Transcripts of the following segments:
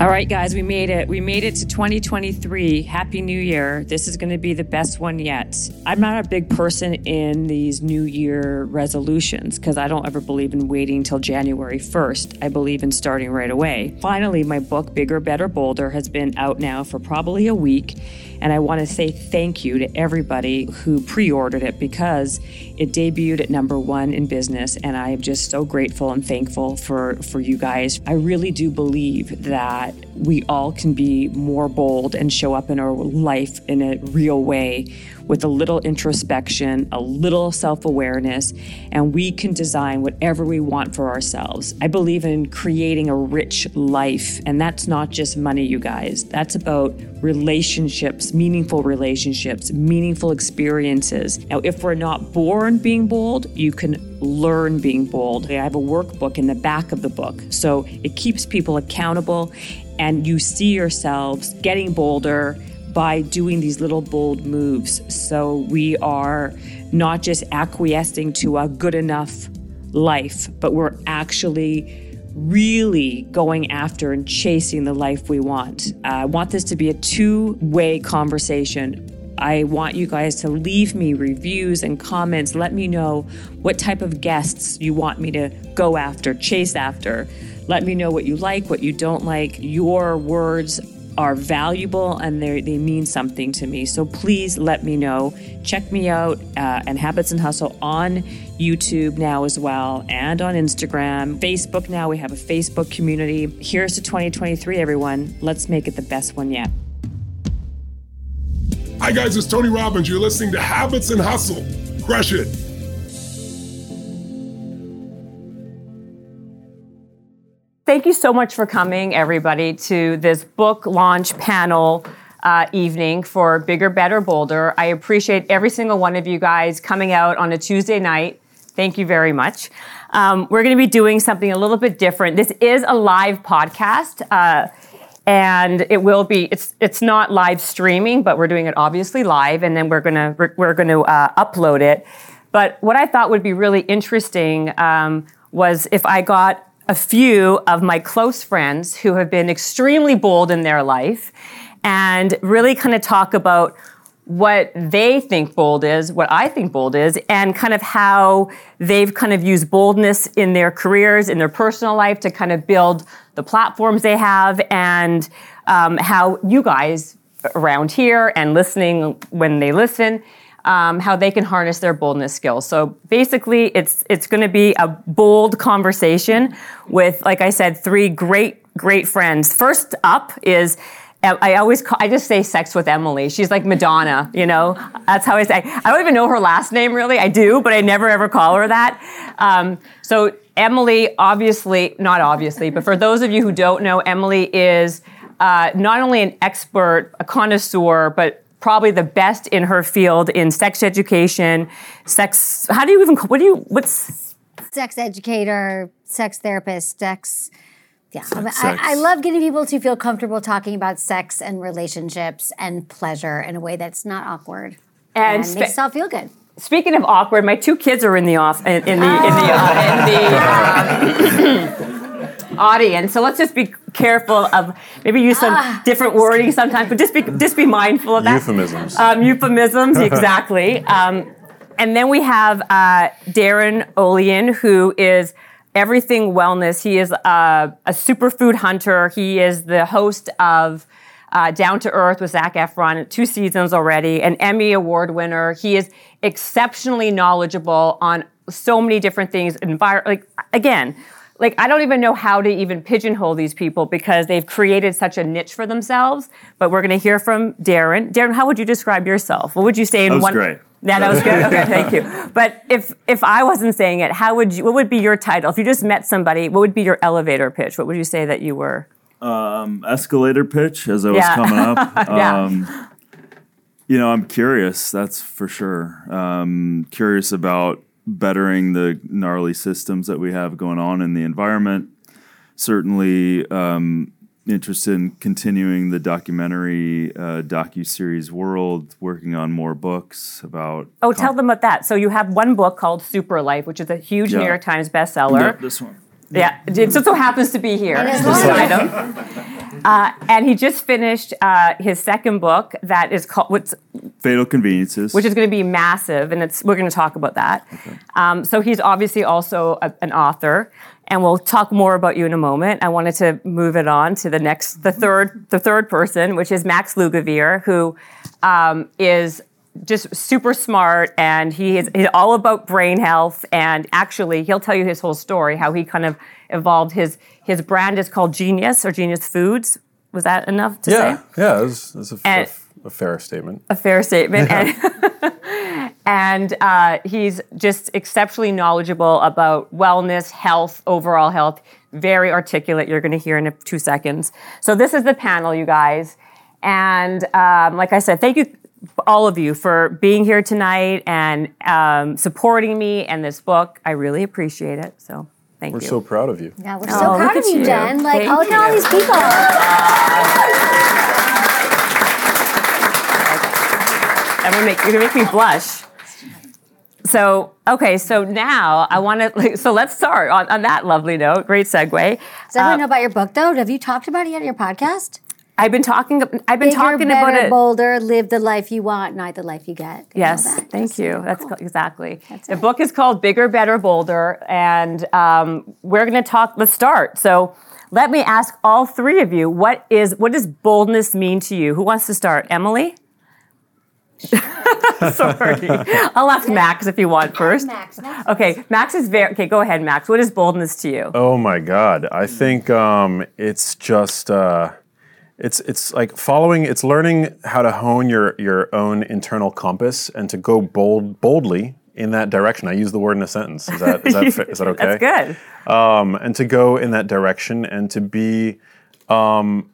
All right, guys, we made it. We made it to 2023. Happy New Year. This is going to be the best one yet. I'm not a big person in these New Year resolutions because I don't ever believe in waiting until January 1st. I believe in starting right away. Finally, my book, Bigger, Better, Bolder, has been out now for probably a week. And I want to say thank you to everybody who pre ordered it because it debuted at number one in business. And I am just so grateful and thankful for, for you guys. I really do believe that we all can be more bold and show up in our life in a real way with a little introspection, a little self awareness, and we can design whatever we want for ourselves. I believe in creating a rich life, and that's not just money, you guys. That's about relationships, meaningful relationships, meaningful experiences. Now, if we're not born being bold, you can learn being bold. I have a workbook in the back of the book, so it keeps people accountable and you see yourselves getting bolder by doing these little bold moves. So we are not just acquiescing to a good enough life, but we're actually really going after and chasing the life we want. Uh, I want this to be a two way conversation. I want you guys to leave me reviews and comments. Let me know what type of guests you want me to go after, chase after. Let me know what you like, what you don't like. Your words are valuable and they mean something to me. So please let me know. Check me out uh, and Habits and Hustle on YouTube now as well and on Instagram. Facebook now, we have a Facebook community. Here's to 2023, everyone. Let's make it the best one yet. Hi, guys, it's Tony Robbins. You're listening to Habits and Hustle. Crush it. Thank you so much for coming, everybody, to this book launch panel uh, evening for Bigger, Better, Bolder. I appreciate every single one of you guys coming out on a Tuesday night. Thank you very much. Um, we're going to be doing something a little bit different. This is a live podcast. Uh, and it will be it's it's not live streaming but we're doing it obviously live and then we're gonna we're, gonna uh, upload it but what i thought would be really interesting um, was if i got a few of my close friends who have been extremely bold in their life and really kind of talk about what they think bold is, what I think bold is, and kind of how they've kind of used boldness in their careers, in their personal life to kind of build the platforms they have, and um, how you guys around here and listening when they listen um, how they can harness their boldness skills. So basically, it's it's going to be a bold conversation with, like I said, three great great friends. First up is. I always call, I just say sex with Emily. She's like Madonna, you know. That's how I say. I don't even know her last name really. I do, but I never ever call her that. Um, so Emily, obviously, not obviously, but for those of you who don't know, Emily is uh, not only an expert, a connoisseur, but probably the best in her field in sex education, sex. How do you even? What do you? What's sex educator, sex therapist, sex. Yeah, sex. I, I, love getting people to feel comfortable talking about sex and relationships and pleasure in a way that's not awkward and, and spe- makes us all feel good. Speaking of awkward, my two kids are in the off in, in the oh. in the, uh, in the audience. So let's just be careful of maybe use some ah, different wording sometimes, but just be just be mindful of that. Euphemisms. Um, euphemisms, exactly. Um, and then we have uh, Darin Olien, who is everything wellness. He is a, a superfood hunter. He is the host of. Uh, Down to Earth with Zac Efron, two seasons already, an Emmy Award winner. He is exceptionally knowledgeable on so many different things. Envir- like again, like I don't even know how to even pigeonhole these people because they've created such a niche for themselves. But we're going to hear from Darin. Darin, how would you describe yourself? What would you say in that was one? Great. Yeah, that was good. Okay, thank you. But if if I wasn't saying it, how would you? What would be your title? If you just met somebody, what would be your elevator pitch? What would you say that you were? Um, escalator pitch, as I was yeah. coming up. yeah. Um, you know, I'm curious. That's for sure. Um, curious about bettering the gnarly systems that we have going on in the environment. Certainly um, interested in continuing the documentary uh, docu series world, working on more books about. Oh, tell them about that. So you have one book called Super Life, which is a huge yeah. New York Times bestseller. this one. Yeah, it just so happens to be here. This item. Uh, and he just finished uh, his second book that is called what's Fatal Conveniences, which is going to be massive, and it's we're going to talk about that. Okay. Um, so he's obviously also a, an author, and we'll talk more about you in a moment. I wanted to move it on to the next, the third, the third person, which is Max Lugavere, who um, is just super smart and he is he's all about brain health and actually he'll tell you his whole story how he kind of evolved his his brand is called genius or genius foods. Was that enough to yeah, say? yeah yeah it was, a, a, fair statement. A fair statement. And, and uh, he's just exceptionally knowledgeable about wellness health overall health. Very articulate. You're going to hear in a, two seconds. So this is the panel you guys. And um, like I said, thank you all of you for being here tonight and um, supporting me and this book. I really appreciate it. So thank we're you. We're so proud of you. Yeah, we're oh, so proud of you, Jen. Like, thank look at all these people. I'm gonna make, you're gonna make me blush. So okay, so now I want to. So let's start on, on that lovely note. Great segue. Does everyone uh, know about your book though? Have you talked about it yet on your podcast? I've been talking. I've been Bigger, talking better, about it. Bolder, live the life you want, not the life you get. yes, that. thank That's you. That's cool. exactly. That's the book is called Bigger, Better, Bolder, and um, we're going to talk. Let's start. So, let me ask all three of you: what is what does boldness mean to you? Who wants to start? Emily. Sorry, I'll ask Max if you want first. Max, Max. Okay, Max is very okay. Go ahead, Max. What is boldness to you? Oh my God, I think um, it's just. Uh, it's it's like following. It's learning how to hone your your own internal compass and to go bold boldly in that direction. I use the word in a sentence. Is that is that, is that okay? That's good. Um, and to go in that direction and to be. Um,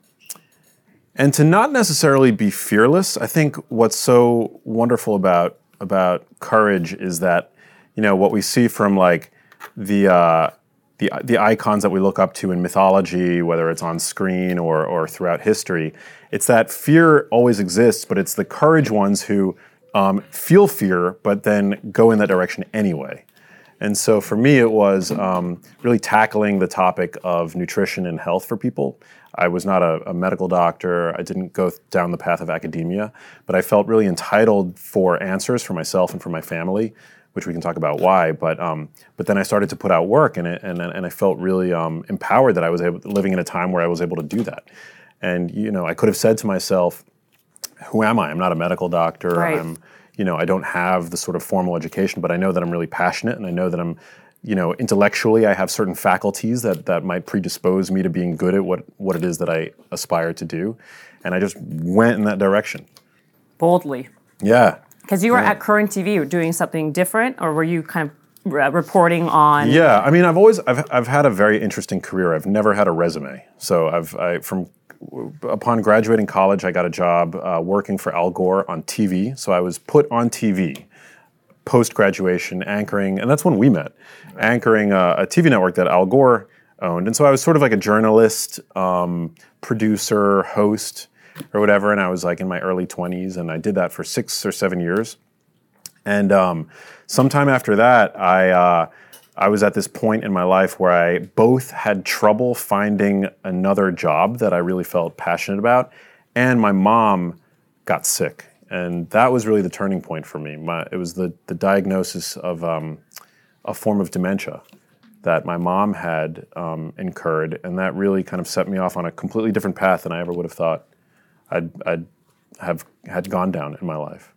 and to not necessarily be fearless. I think what's so wonderful about about courage is that you know what we see from like the uh, the, the icons that we look up to in mythology, whether it's on screen or, or throughout history, it's that fear always exists, but it's the courage ones who um, feel fear, but then go in that direction anyway. And so for me, it was um, really tackling the topic of nutrition and health for people. I was not a, a, medical doctor. I didn't go down the path of academia, but I felt really entitled for answers for myself and for my family which we can talk about why. But um, but then I started to put out work, and it, and and I felt really um, empowered that I was able, living in a time where I was able to do that. And you know, I could have said to myself, "Who am I? I'm not a medical doctor. Right. I'm you know, I don't have the sort of formal education, but I know that I'm really passionate, and I know that I'm." You know, intellectually, I have certain faculties that, that might predispose me to being good at what, what it is that I aspire to do. And I just went in that direction. Boldly. Yeah. Because you were yeah. at Current TV doing something different, or were you kind of reporting on? Yeah, I mean, I've always I've I've had a very interesting career. I've never had a resume, so I've I, from upon graduating college, I got a job uh, working for Al Gore on TV. So I was put on TV post graduation, anchoring, and that's when we met, anchoring a, a, TV network that Al Gore owned. And so I was sort of like a journalist, um, producer, host or whatever. And I was like in my early 20s, and I did that for six or seven years. And um, sometime after that, I uh, I was at this point in my life where I both had trouble finding another job that I really felt passionate about, and my mom got sick, and that was really the turning point for me. My, it was the the diagnosis of um, a form of dementia that my mom had um, incurred, and that really kind of set me off on a completely different path than I ever would have thought. I'd, I'd have had gone down in my life.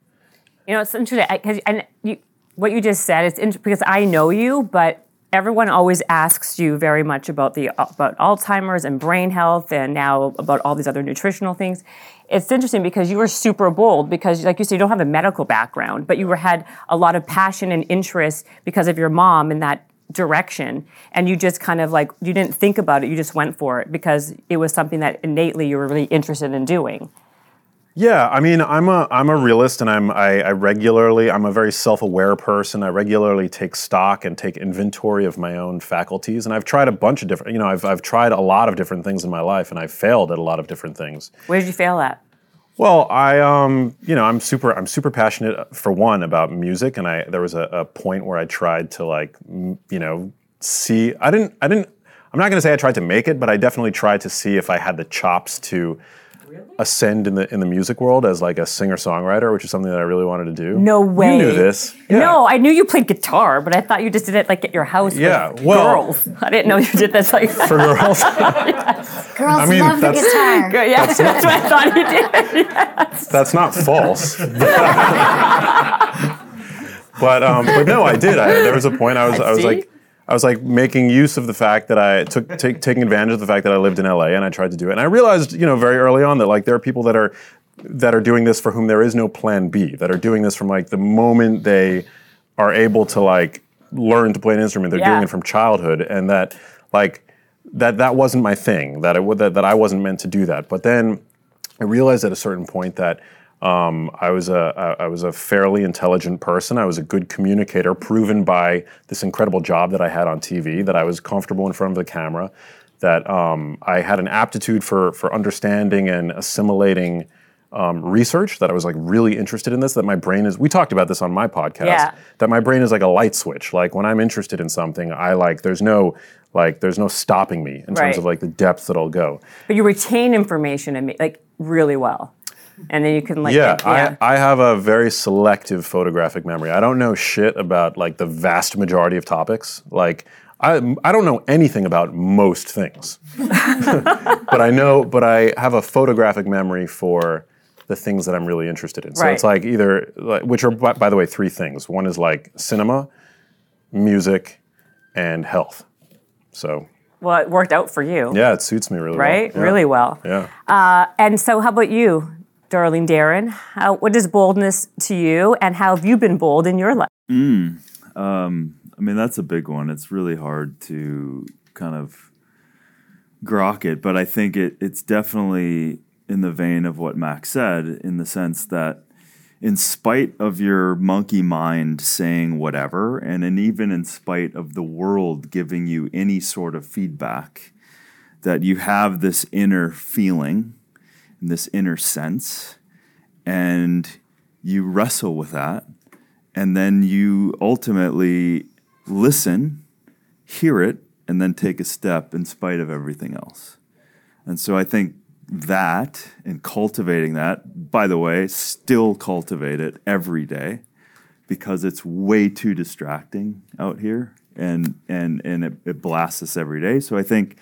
You know, it's interesting because and you, what you just said is because I know you, but everyone always asks you very much about the about Alzheimer's and brain health, and now about all these other nutritional things. It's interesting because you were super bold because, like you said, you don't have a medical background, but you were, had a lot of passion and interest because of your mom and that direction and you just kind of like you didn't think about it you just went for it because it was something that innately you were really interested in doing. Yeah i mean i'm a i'm a realist and i'm i, I regularly i'm a very self-aware person. I regularly take stock and take inventory of my own faculties and i've tried a bunch of different you know i've, I've tried a lot of different things in my life and i've failed at a lot of different things. Where did you fail at well, I um, you know, I'm super I'm super passionate for one about music, and I there was a, a point where I tried to like, you know, see. I didn't I didn't. I'm not going to say I tried to make it, but I definitely tried to see if I had the chops to ascend in the in the music world as like a singer songwriter, which is something that I really wanted to do. No way. You knew this. Yeah. No, I knew you played guitar, but I thought you just did it like at your house. Yeah, with well, girls. I didn't know you did this like for girls. Girls I mean, love the guitar. Yeah, that's, that's, what I thought you did. Yes. That's not false. but um, but no, I did. I, there was a point I was I was like I was like making use of the fact that I took take, taking advantage of the fact that I lived in LA and I tried to do it. And I realized, you know, very early on that like there are people that are that are doing this for whom there is no plan B, that are doing this from like the moment they are able to like learn to play an instrument, they're yeah. doing it from childhood and that like that that wasn't my thing, that it that, that I wasn't meant to do that. But then I realized at a certain point that um, I was a I was a fairly intelligent person. I was a good communicator, proven by this incredible job that I had on TV. That I was comfortable in front of the camera. That um, I had an aptitude for for understanding and assimilating um, research. That I was like really interested in this. That my brain is. We talked about this on my podcast. Yeah. That my brain is like a light switch. Like when I'm interested in something, I like. There's no like there's no stopping me in terms of like the depth that I'll go. But you retain information and like really well and then you can like yeah, yeah. I, I have a very selective photographic memory i don't know shit about like the vast majority of topics like I, I don't know anything about most things but i know but i have a photographic memory for the things that i'm really interested in so right. it's like either like, which are by, by the way three things one is like cinema music and health so well, it worked out for you. Yeah, it suits me really right? well. Right? Really well. Yeah. Uh, and so, how about you? Darling Darin, how, what is boldness to you, and how have you been bold in your life? Mm, um, I mean, that's a big one. It's really hard to kind of grok it, but I think it, it's definitely in the vein of what Max said, in the sense that in spite of your monkey mind saying whatever, and, and even in spite of the world giving you any sort of feedback, that you have this inner feeling and this inner sense, and you wrestle with that, and then you ultimately listen, hear it, and then take a step in spite of everything else. And so I think that and cultivating that, by the way, still cultivate it every day because it's way too distracting out here and and and it, it blasts us every day. So I think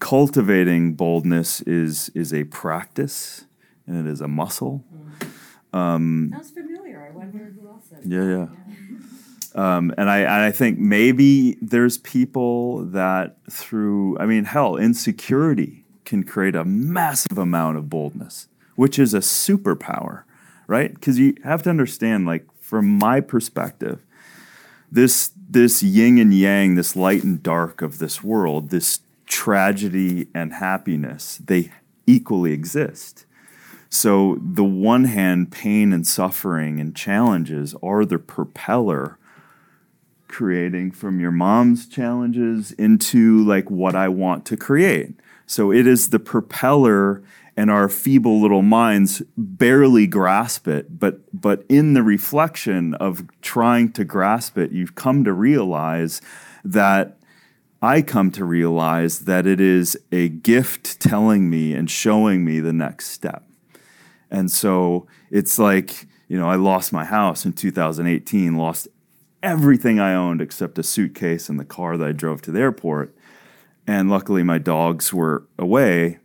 cultivating boldness is is a practice and it is a muscle. Um, Sounds familiar. I wonder who else said Yeah, yeah. Um, and I, I think maybe there's people that through, I mean, hell, insecurity can create a massive amount of boldness, which is a superpower, right? Because you have to understand, like, from my perspective, this this yin and yang, this light and dark of this world, this tragedy and happiness, they equally exist. So, the one hand, pain and suffering and challenges are the propeller creating from your mom's challenges into like what I want to create. So, it is the propeller and our feeble little minds barely grasp it but but in the reflection of trying to grasp it you've come to realize that I come to realize that it is a gift telling me and showing me the next step. And so it's like, you know, I lost my house in 2018, lost everything I owned except a suitcase and the car that I drove to the airport. And luckily, my dogs were away.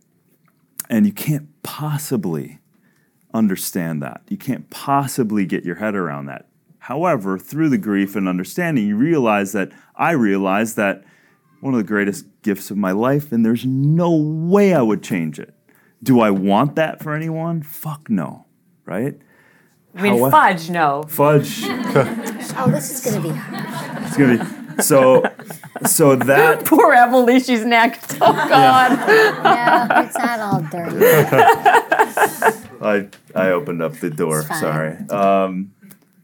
And you can't possibly understand that. You can't possibly get your head around that. However, through the grief and understanding, you realize that I realize that one of the greatest gifts of my life, and there's no way I would change it. Do I want that for anyone? Fuck no, right? I mean, How, fudge, no. Fudge. oh, this is gonna be hard. It's gonna be so. So that poor Emily, she's next. Oh God. Yeah, it's not all dirty. I I opened up the door. Sorry. Um,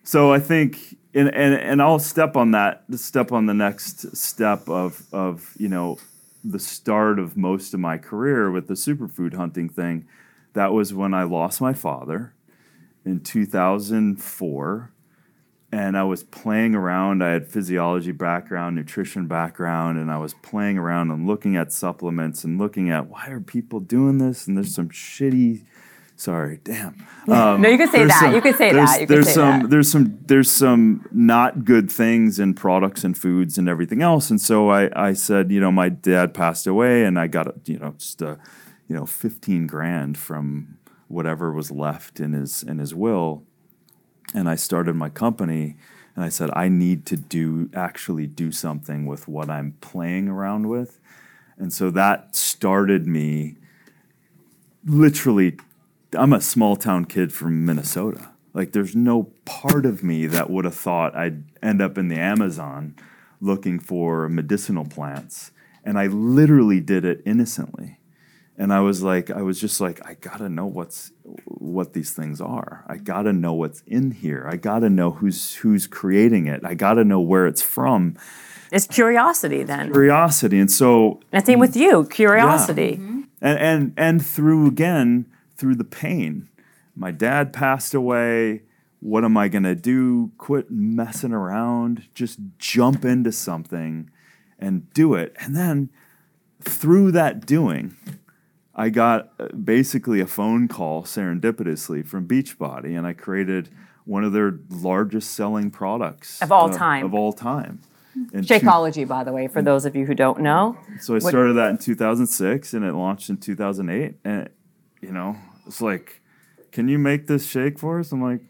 so I think and, and and I'll step on that step on the next step of of you know the start of most of my career with the superfood hunting thing. That was when I lost my father in 2004, and I was playing around. I had physiology background, nutrition background, and I was playing around and looking at supplements and looking at why are people doing this? And there's some shitty. Sorry, damn. Um, no, you can say that. Some, you can say that. You there's say some. That. There's some. There's some not good things in products and foods and everything else. And so I, I said, you know, my dad passed away, and I got, you know, just a, you know, 15 grand from whatever was left in his in his will and I started my company and I said I need to do actually do something with what I'm playing around with. And so that started me literally I'm a small town kid from Minnesota. Like there's no part of me that would have thought I'd end up in the Amazon looking for medicinal plants. And I literally did it innocently and I was like, I was just like, I gotta know what's what these things are. I gotta know what's in here. I gotta know who's who's creating it. I gotta know where it's from. It's curiosity then. Curiosity, and so. And same with you, curiosity. Yeah. Mm-hmm. And and and through again through the pain. My dad passed away. What am I gonna do? Quit messing around. Just jump into something, and do it. And then through that doing I got uh, basically a phone call serendipitously from Beachbody, and I created one of their largest selling products of all uh, time. Of all time. Shakeology, two, by the way, for those of you who don't know. So I what, started that in 2006, and it launched in 2008. And it, you know, it's like, can you make this shake for us? I'm like,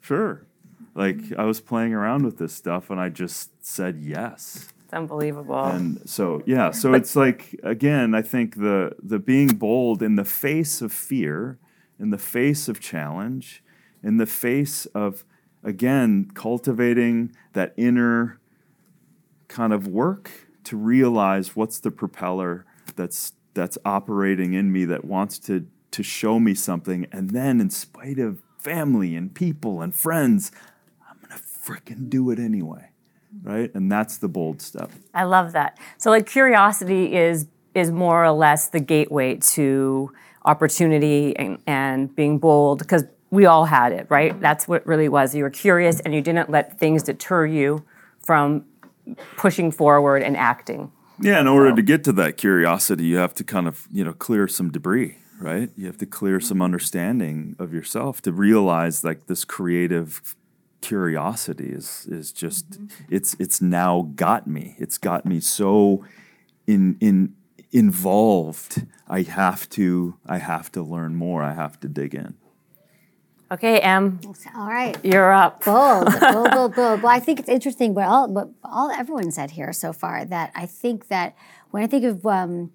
sure. Like I was playing around with this stuff, and I just said yes. It's unbelievable. And so yeah, so but, it's like again, I think the the being bold in the face of fear, in the face of challenge, in the face of again cultivating that inner kind of work to realize what's the propeller that's that's operating in me that wants to to show me something and then in spite of family and people and friends i'm going to freaking do it anyway right? And that's the bold step. I love that. So like curiosity is is more or less the gateway to opportunity and, and being bold because we all had it, right? That's what really was. You were curious and you didn't let things deter you from pushing forward and acting. Yeah, in order so. to get to that curiosity, you have to kind of, you know, clear some debris, right? You have to clear some understanding of yourself to realize like this creative curiosity is is just mm-hmm. it's it's now got me. It's got me so in in involved. I have to I have to learn more. I have to dig in. Okay, Em. All right. You're up. Bold, bold, bold, bold. Well, I think it's interesting, but all, but all everyone said here so far that I think that when I think of um,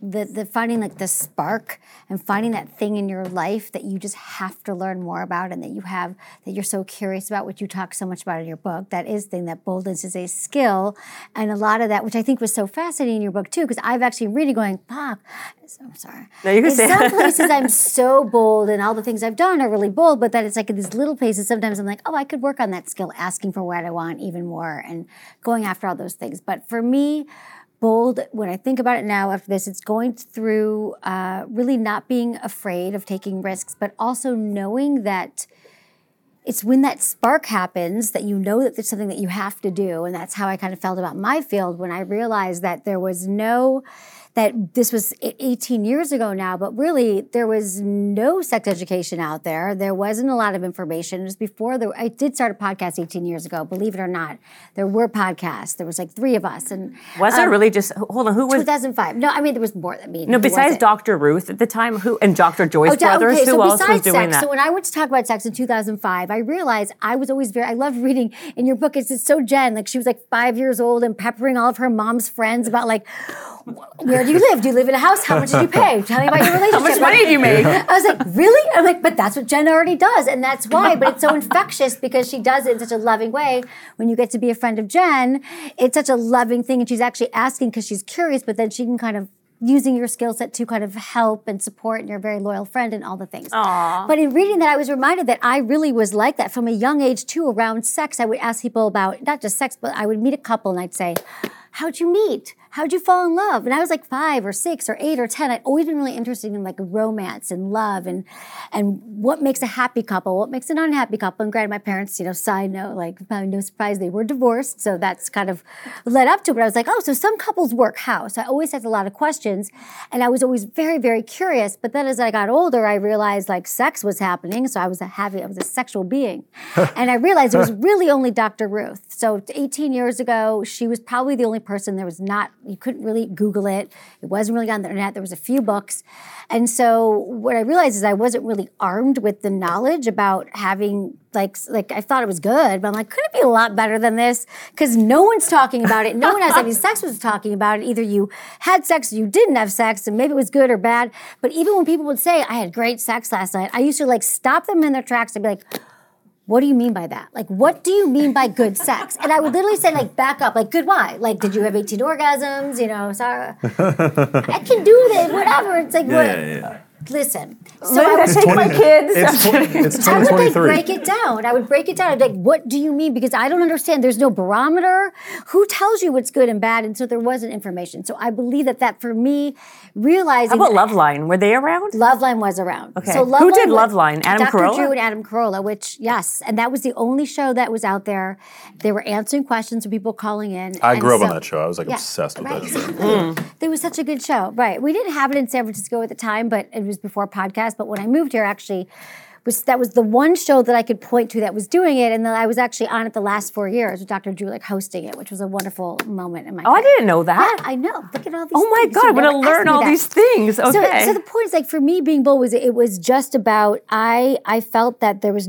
the, the finding like the spark and finding that thing in your life that you just have to learn more about and that you have that you're so curious about which you talk so much about in your book that is thing that boldness is a skill. And a lot of that which i think was so fascinating in your book too because i've actually really going pop i'm sorry. No, you can in say some places i'm so bold and all the things i've done are really bold but that it's like in these little places sometimes i'm like oh i could work on that skill asking for what i want even more and going after all those things. But for me bold when I think about it now after this. It's going through uh, really not being afraid of taking risks, but also knowing that it's when that spark happens that you know that there's something that you have to do. And that's how I kind of felt about my field when I realized that there was no that this was 18 years ago now, but really there was no sex education out there. There wasn't a lot of information. It was before the, I did start a podcast 18 years ago, believe it or not. There were podcasts. There was like three of us. And was um, it really just, hold on, who was? 2005. No, I mean, there was more. than me. no, besides Dr. Ruth at the time, who, and Dr. Joyce oh, Brothers, okay, who so else was doing sex, that? So when I went to talk about sex in 2005, I realized I was always very, I loved reading in your book. It's, it's so Jen, like she was like five years old and peppering all of her mom's friends about like, where do you live? Do you live in a house? How much did you pay? Tell me about your relationship. How much money did you make? I was like, really? I'm like, but that's what Jen already does, and that's why. But it's so infectious because she does it in such a loving way. When you get to be a friend of Jen, it's such a loving thing, and she's actually asking because she's curious, but then she can kind of using your skill set to kind of help and support and you're a very loyal friend and all the things. Aww. But in reading that, I was reminded that I really was like that from a young age too around sex. I would ask people about not just sex, but I would meet a couple and I'd say, how'd you meet? How'd you fall in love? And I was like five or six or eight or 10. I'd always been really interested in like romance and love and, and what makes a happy couple, what makes an unhappy couple. And granted, my parents, you know, side note, like probably no surprise, they were divorced. So that's kind of led up to it. But I was like, oh, so some couples work how? So I always had a lot of questions and I was always very, very curious. But then as I got older, I realized like sex was happening. So I was a having, I was a sexual being. and I realized it was really only Dr. Ruth. So 18 years ago, she was probably the only person there was not you couldn't really Google it. It wasn't really on the internet. There was a few books. And so what I realized is I wasn't really armed with the knowledge about having like like I thought it was good, but I'm like, could it be a lot better than this? Because no one's talking about it. No one has any sex was talking about it. Either you had sex or you didn't have sex, and maybe it was good or bad. But even when people would say I had great sex last night, I used to like stop them in their tracks and be like, what do you mean by that? Like, what do you mean by good sex? And I would literally say, like, back up, like, good why? Like, did you have 18 orgasms? You know, sorry. I can do this, whatever. It's like, Yeah, what? yeah, yeah. Listen. So Linda, I would, take my kids. It's, tw- it's I would like break it down. I would break it down. I'd be like, what do you mean? Because I don't understand. There's no barometer. Who tells you what's good and bad? And so there wasn't information. So I believe that that for me, realizing How about Loveline? Were they around? Loveline was around. Okay. So Who did was- Loveline? Adam Dr. Carolla? Drew and Adam Carolla, which yes, and that was the only show that was out there. They were answering questions from people calling in. I grew up on that show. I was like Yeah, obsessed with right. that show. Mm. It was such a good show, right? We didn't have it in San Francisco at the time, but it was before podcast. But when I moved here, actually, was that was the one show that I could point to that was doing it, and then I was actually on it the last four years with Dr. Drew, like hosting it, which was a wonderful moment in my. Oh, I didn't know that. Yeah, I know. Look at all these. Oh my things. God, I'm going to learn all that. these things. So, Okay. so the point is like for me being bold was it was just about I I felt that there was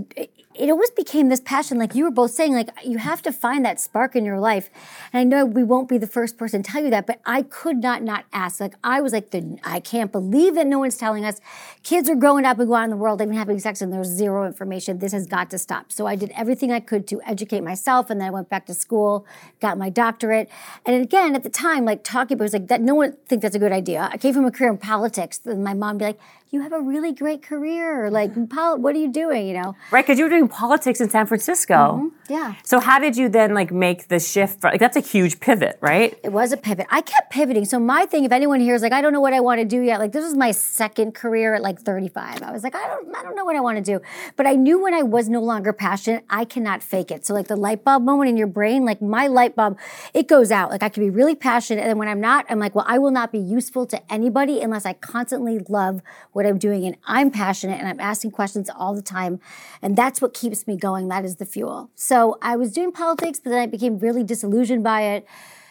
it, almost became this passion like you were both saying like you have to find that spark in your life. And I know we won't be the first person to tell you that but I could not not ask. Like I was like the I can't believe that no one's telling us. Kids are growing up and going out in the world they've been having sex and there's zero information. This has got to stop. So I did everything I could to educate myself and then I went back to school got my doctorate. And again at the time like talking about it was like that no one think that's a good idea. I came from a career in politics and my mom be like you have a really great career like what are you doing you know right, because you were doing politics in San Francisco. Mm-hmm. yeah So how did you then like make the shift? For, like that's a huge pivot, right? It was a pivot. I kept pivoting. So my thing, if anyone here is like, I don't know what I want to do yet. Like this was my second career at like 35. I was like, I don't, I don't know what I want to do. But I knew when I was no longer passionate, I cannot fake it. So like the light bulb moment in your brain, like my light bulb, it goes out. Like I can be really passionate, and then when I'm not, I'm like, well, I will not be useful to anybody unless I constantly love what I'm doing, and I'm passionate, and I'm asking questions all the time, and that's what keeps me going. That is the fuel. So I was doing politics, but then I became really disillusioned by it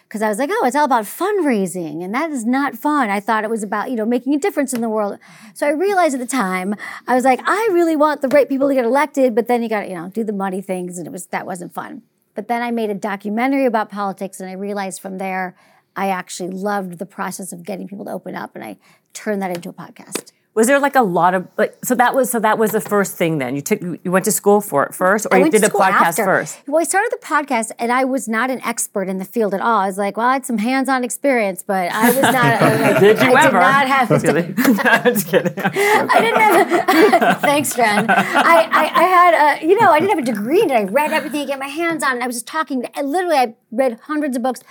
because I was like, oh, it's all about fundraising, and that is not fun. I thought it was about, you know, making a difference in the world. So I realized at the time, I was like, I really want the right people to get elected, but then you got to, you know, do the money things, and it was that wasn't fun. But then I made a documentary about politics, and I realized from there, I actually loved the process of getting people to open up, and I turned that into a podcast. Was there like a lot of like so that was so that was the first thing then you took you went to school for it first or you did the podcast after. first? Well, I started the podcast, and I was not an expert in the field at all. I was like, well, I had some hands-on experience, but I was not. like, Did you I ever? Did not have. I'm just kidding. I didn't have. thanks, Jen. I, I, I had a, you know, I didn't have a degree, and I read everything I get my hands on. And I was just talking. I literally, I read hundreds of books.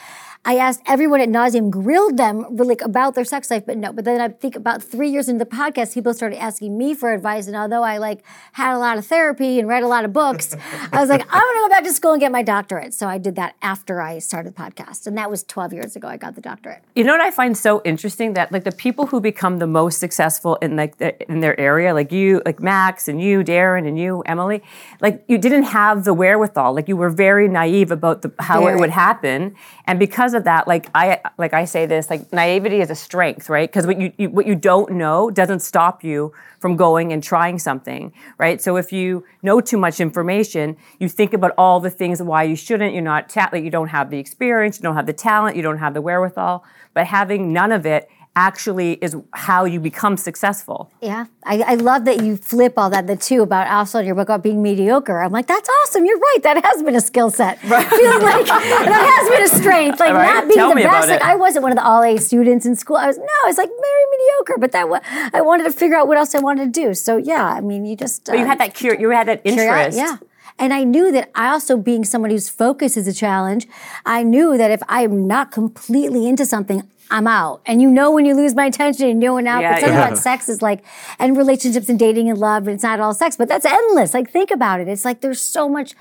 I asked everyone at nauseum, grilled them like about their sex life, but no. But then I think about three years into the podcast, people started asking me for advice, and although I like had a lot of therapy and read a lot of books, I was like, I'm gonna go back to school and get my doctorate. So I did that after I started the podcast, and that was 12 years ago. I got the doctorate. You know what I find so interesting that like the people who become the most successful in like the, in their area, like you, like Max and you, Darin and you, Emily, like you didn't have the wherewithal. Like you were very naive about the, how Very. it would happen, and because of that, like I like I say this, like naivety is a strength, right? Because what you, you what you don't know doesn't stop you from going and trying something, right? So if you know too much information, you think about all the things why you shouldn't. You're not ta- like you don't have the experience, you don't have the talent, you don't have the wherewithal. But having none of it actually is how you become successful. Yeah, I, I love that you flip all that. The two about also in your book about being mediocre. I'm like, that's awesome. You're right. That has been a skill set. Right. Feeling like that has been a strength. Like Right. not being Tell the best. Like. I wasn't one of the all A students in school. I was no, I was like very mediocre. But that wa- I wanted to figure out what else I wanted to do. So yeah, I mean, you just But you uh, had that cur- you had that interest. Yeah. And I knew that I also, being someone whose focus is a challenge, I knew that if I'm not completely into something, I'm out. And you know when you lose my attention, and you know when out. Yeah, but something yeah. about sex is like, and relationships and dating and love, and it's not all sex, but that's endless. Like think about it. It's like there's so much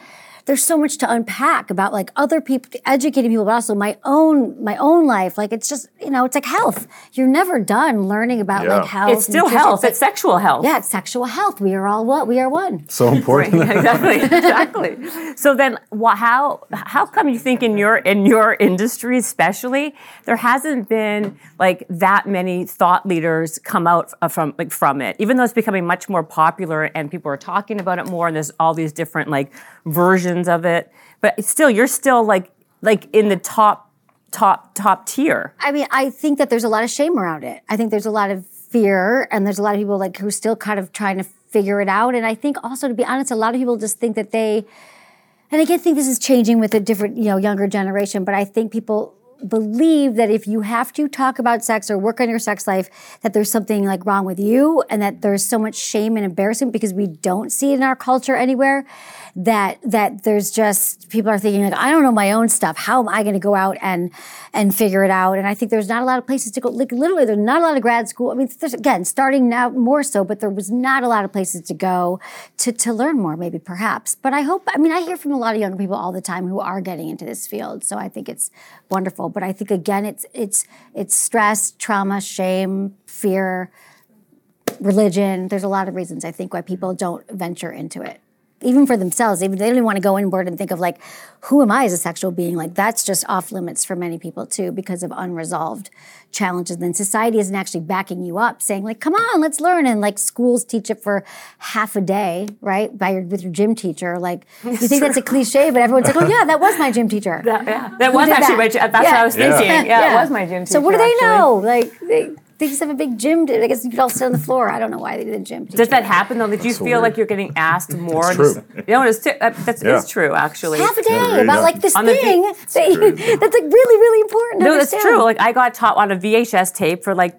there's so much to unpack about like other people, educating people, but also my own my own life. Like it's just you know, it's like health. You're never done learning about yeah. like health. It's still health. It's, like, it's, sexual health. Yeah, it's sexual health. We are all what we are one. So important. Right, exactly. exactly. So then, how how come you think in your in your industry especially there hasn't been like that many thought leaders come out from like from it, even though it's becoming much more popular and people are talking about it more, and there's all these different like versions of it. But still, you're still like like in the top top top tier. I mean, I think that there's a lot of shame around it. I think there's a lot of fear, and there's a lot of people like who still kind of trying to figure it out. And I think also, to be honest, a lot of people just think that they. And I can think this is changing with a different, you know, younger generation, but I think people believe that if you have to talk about sex or work on your sex life, that there's something like wrong with you and that there's so much shame and embarrassment because we don't see it in our culture anywhere that that there's just people are thinking like I don't know my own stuff. How am I going to go out and and figure it out? And I think there's not a lot of places to go. Like literally, there's not a lot of grad school. I mean, again starting now more so, but there was not a lot of places to go to to learn more. Maybe perhaps, but I hope. I mean, I hear from a lot of young people all the time who are getting into this field. So I think it's wonderful. But I think again, it's it's it's stress, trauma, shame, fear religion. There's a lot of reasons I think why people don't venture into it even for themselves, even they don't even want to go inward and think of like, who am I as a sexual being? Like that's just off limits for many people too because of unresolved challenges. And then society isn't actually backing you up, saying like, come on, let's learn. And like schools teach it for half a day, right? By your with your gym teacher. Like you think that's a cliche, but everyone's like, oh yeah, that was my gym teacher. That, yeah, that was actually that? my. That's yeah. what I was thinking. Yeah. yeah, yeah, it was my gym teacher. So what do they actually. know? Like. They, they just have a big gym. I guess you could all sit on the floor. I don't know why they did a gym. Does that happen though? Did you feel like you're getting asked more? That's true. you know, it's t- uh, that's yeah. true actually. Half a day yeah, about like this on thing that, that's like really really important. no, that's true. Like I got taught on a VHS tape for like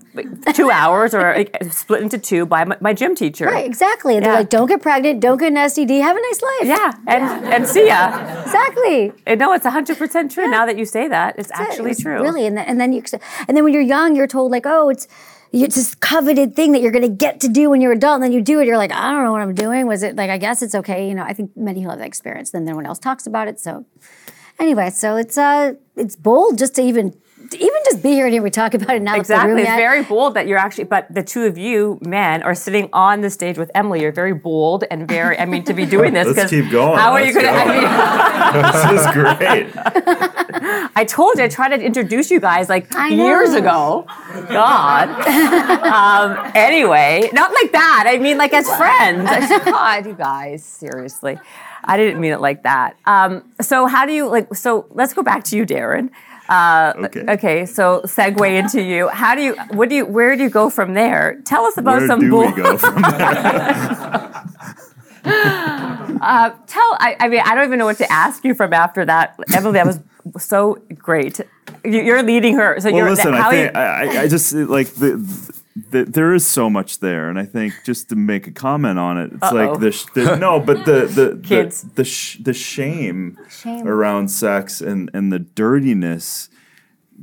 two hours or like, split into two by my, my gym teacher. Right, exactly. And yeah. they're like, don't get pregnant, don't get an STD, have a nice life. Yeah, and and see ya. Exactly. And no, it's hundred percent true. Now that you say that, it's that's actually it. true. Really, and then, and then you and then when you're young, you're told like, oh, it's it's this coveted thing that you're going to get to do when you're adult and then you do it you're like i don't know what i'm doing. Was it like i guess it's okay. You know i think many people have that experience then no one else talks about it so anyway so it's uh it's bold just to even even just be here and here we talk about it now. Exactly, it's very bold that you're actually. But the two of you men are sitting on the stage with Emily. You're very bold and very. I mean, to be doing this. Let's keep going. How are you going to? I mean, this is great. I told you I tried to introduce you guys like years ago. God. um, anyway, not like that. I mean, like as friends. God, you guys, seriously. I didn't mean it like that. Um, so how do you like? So let's go back to you, Darin. Uh, okay. Okay. So segue into you. How do you? What do you? Where do you go from there? Tell us about where some. Do bull- we go from there? uh, tell. I, I, mean, I don't even know what to ask you from after that, Emily. That was so great. You're leading her. So well, you're. Well, listen. I think I, I just like the the, there is so much there, and I think just to make a comment on it, it's Uh-oh. like the, the, no, but the the Kids. the the, sh- the shame, shame, around sex and and the dirtiness,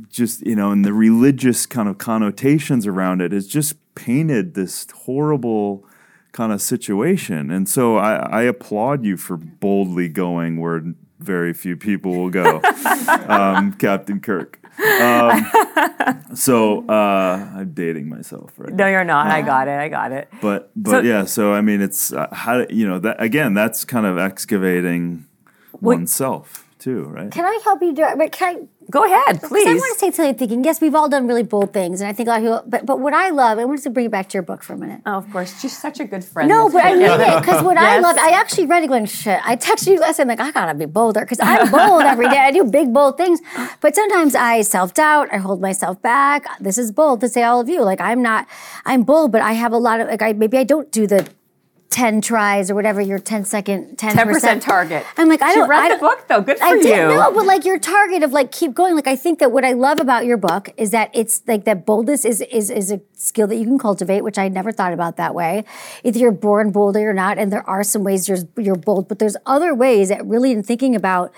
just you know, and the religious kind of connotations around it has just painted this horrible kind of situation. And so I, I applaud you for boldly going where very few people will go, um, Captain Kirk. Um, so uh, I'm dating myself, right? No, you're not. I got it. I got it. But but so, yeah. So I mean, it's uh, how you know that again. That's kind of excavating oneself too, right? Can I help you do it? But can I Go ahead, please. I want to say something thinking, yes, we've all done really bold things. And I think a lot of people, but, but what I love, I wanted to bring it back to your book for a minute. Oh, of course. She's such a good friend. No, but I mean it. Because what yes. I love, I actually read it going, shit. I texted you last time, like, I got to be bolder. Because I'm bold every day. I do big, bold things. But sometimes I self doubt. I hold myself back. This is bold to say all of you. Like, I'm not, I'm bold, but I have a lot of, like, I maybe I don't do the 10 tries or whatever your 10 second 10%, 10% target. I'm like, I She don't read I the book, though. Good for I did you. know, but like your target of like keep going. Like I think that what I love about your book is that it's like that boldness is is is a skill that you can cultivate, which I never thought about that way. Either you're born bold or you're not, and there are some ways you're you're bold, but there's other ways that really in thinking about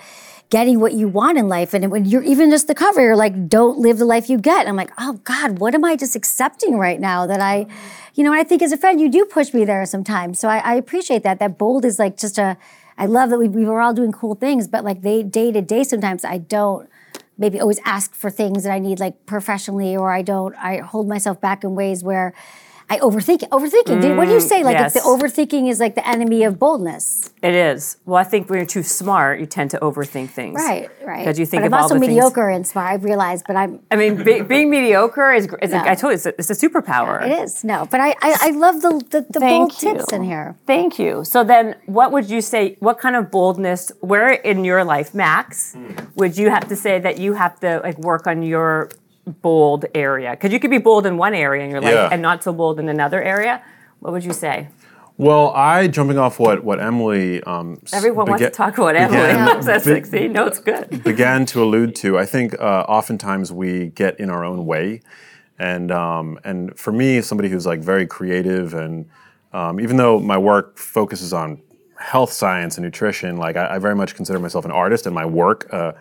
getting what you want in life. And when you're even just the cover, you're like, don't live the life you get. And I'm like, oh God, what am I just accepting right now that I, you know, and I think as a friend, you do push me there sometimes. So I, I appreciate that. That bold is like just a, I love that we, we were all doing cool things, but like they day to day, sometimes I don't maybe always ask for things that I need like professionally, or I don't, I hold myself back in ways where I overthink it. Overthinking. Dude, what do you mm, say? Like it's the overthinking is like the enemy of boldness. It is. Well, I think when you're too smart, you tend to overthink things. Right, right. Because you think but of I'm all also the things- mediocre and smart. I've realized, but I'm. I mean, be, being mediocre is, is No. a, I told you, it's a, it's a superpower. It is no, but I I, I love the the, the bold you. tips in here. Thank you. So then, what would you say? What kind of boldness? Where in your life, Max, mm. would you have to say that you have to like work on your bold area? Because you could be bold in one area in your life Yeah. and not so bold in another area. What would you say? Well, I jumping off what what Emily. Um, Everyone wants to talk about Emily. began- That's be- 16. No, it's good. began to allude to. I think uh, oftentimes we get in our own way, and um, and for me, somebody who's like very creative, and um, even though my work focuses on health science and nutrition, like I, I very much consider myself an artist, and my work uh,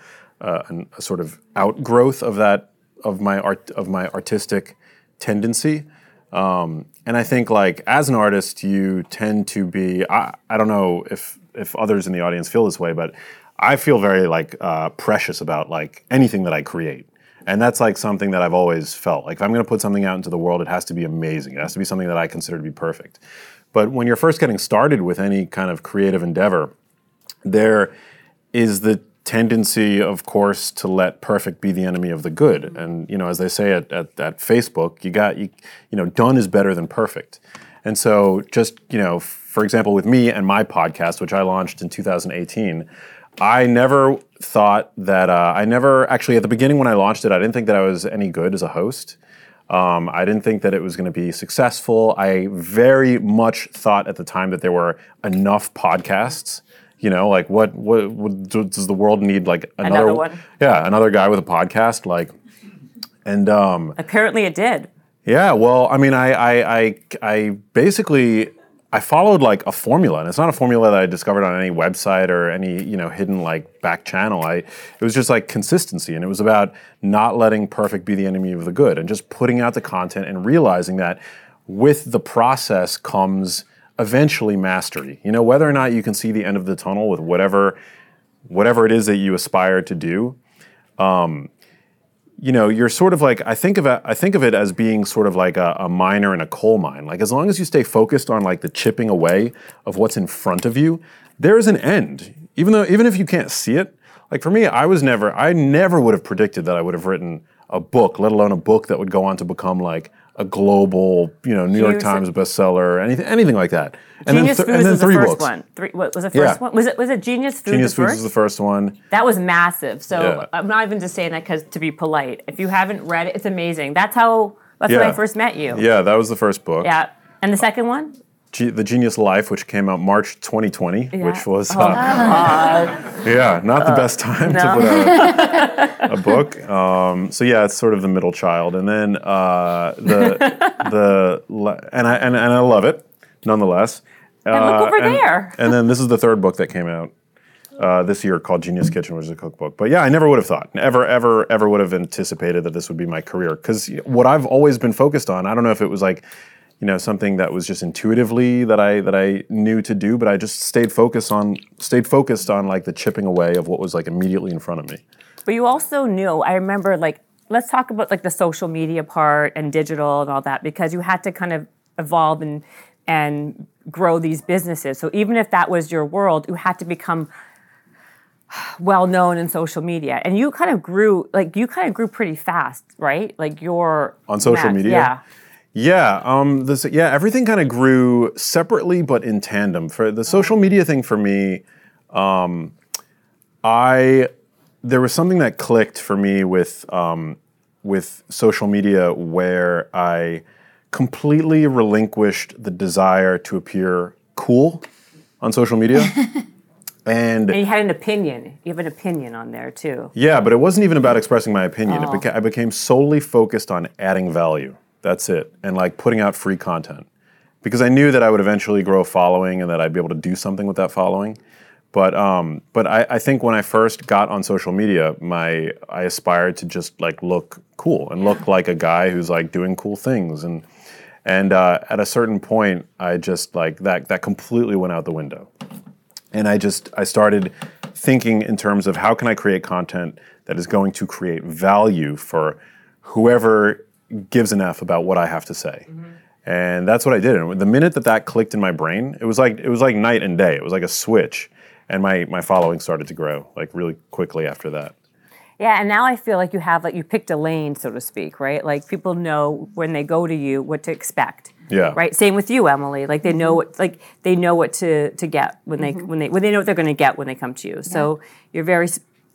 uh, an, a sort of outgrowth of that of my art of my artistic tendency. Um, and I think like as an artist, you tend to be. I, I don't know if if others in the audience feel this way, but I feel very like uh, precious about like anything that I create. And that's like something that I've always felt. Like if I'm going to put something out into the world, it has to be amazing. It has to be something that I consider to be perfect. But when you're first getting started with any kind of creative endeavor, there is the tendency, of course, to let perfect be the enemy of the good. And you know, as they say at, at, at Facebook, you got you, you know, done is better than perfect. And so, just you know, for example, with me and my podcast, which I launched in 2018, I never thought that uh, I never actually at the beginning when I launched it, I didn't think that I was any good as a host. Um, I didn't think that it was going to be successful. I very much thought at the time that there were enough podcasts. You know, like what what, what does the world need? Like another, Another one. Yeah, another guy with a podcast. Like, and um, Apparently, it did. yeah, well, I mean, I, I, I, I basically I followed like a formula, and it's not a formula that I discovered on any website or any you know hidden like back channel. I it was just like consistency, and it was about not letting perfect be the enemy of the good, and just putting out the content and realizing that with the process comes eventually mastery. You know, whether or not you can see the end of the tunnel with whatever whatever it is that you aspire to do um, you know, you're sort of like I think of it. I think of it as being sort of like a, a miner in a coal mine. Like as long as you stay focused on like the chipping away of what's in front of you, there is an end. Even though even if you can't see it. Like for me, I was never. I never would have predicted that I would have written a book, let alone a book that would go on to become like a global, you know, New York Huge- Times bestseller, anything, anything like that. And Genius th- Foods was the first books. one. Three, what was the Yeah. first one? Was it was it Genius Foods Genius Foods was the first one. That was massive. So Yeah. I'm not even just saying that because to be polite. If you haven't read it, it's amazing. That's how. That's when I first met you. Yeah, that was the first book. Yeah. And the second one? Ge- the Genius Life, which came out March 2020, Yeah. which was Oh, uh, yeah, not the best time to put out a book. Um, so yeah, it's sort of the middle child, and then uh, the the and I and, and I love it nonetheless. And look Uh, over and, there. And then this is the third book that came out uh, this year called Genius Kitchen, which is a cookbook. But yeah, I never would have thought, ever, ever, ever would have anticipated that this would be my career. Because what I've always been focused on, I don't know if it was like, you know, something that was just intuitively that I that I knew to do, but I just stayed focused on stayed focused on like the chipping away of what was like immediately in front of me. But you also knew, I remember like, let's talk about like the social media part and digital and all that because you had to kind of evolve and and grow these businesses. So even if that was your world, you had to become well known in social media. And you kind of grew like you kind of grew pretty fast, right? Like your On social media? Yeah. Yeah, um, this, yeah, everything kind of grew separately but in tandem. For the social media thing for me, um, I there was something that clicked for me with um, with social media where I completely relinquished the desire to appear cool on social media. and, and you had an opinion. You have an opinion on there too. Yeah, but it wasn't even about expressing my opinion. Oh. Beca- I became solely focused on adding value. That's it. And like putting out free content. Because I knew that I would eventually grow a following and that I'd be able to do something with that following. But um, but I, I, think when I first got on social media, my I aspired to just like look cool and look like a guy who's like doing cool things and and uh, at a certain point, I just like that that completely went out the window, and I just I started thinking in terms of how can I create content that is going to create value for whoever gives an f about what I have to say. Mm-hmm. And that's what I did. And the minute that that clicked in my brain, it was like it was like night and day. It was like a switch and my my following started to grow like really quickly after that. Yeah, and now I feel like you have like you picked a lane, so to speak, right? Like people know when they go to you what to expect. Yeah. Right. Same with you, Emily. Like they know what like they know what to to get when they mm-hmm. when they when they know what they're going to get when they come to you. So you're very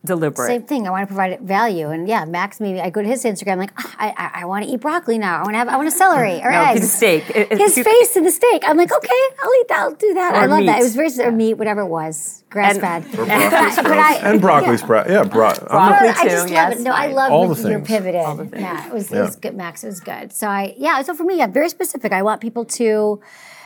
deliberate. Same thing. I want to provide value, and yeah, Max. Maybe I go to his Instagram. like, oh, I, I, I want to eat broccoli now. I want to have. I want a celery or no, eggs. His steak. his face in the steak. I'm like, okay, I'll eat that. I'll do that. I love meat. that. It was very or meat, whatever it was, grass fed. And, and broccoli sprout. Yeah, bro- broccoli too. I just yes. love it. No, I love All the you're pivoted. Yeah, it was, yeah. it was good, Max. It was good. So I yeah. So for me, yeah, very specific. I want people to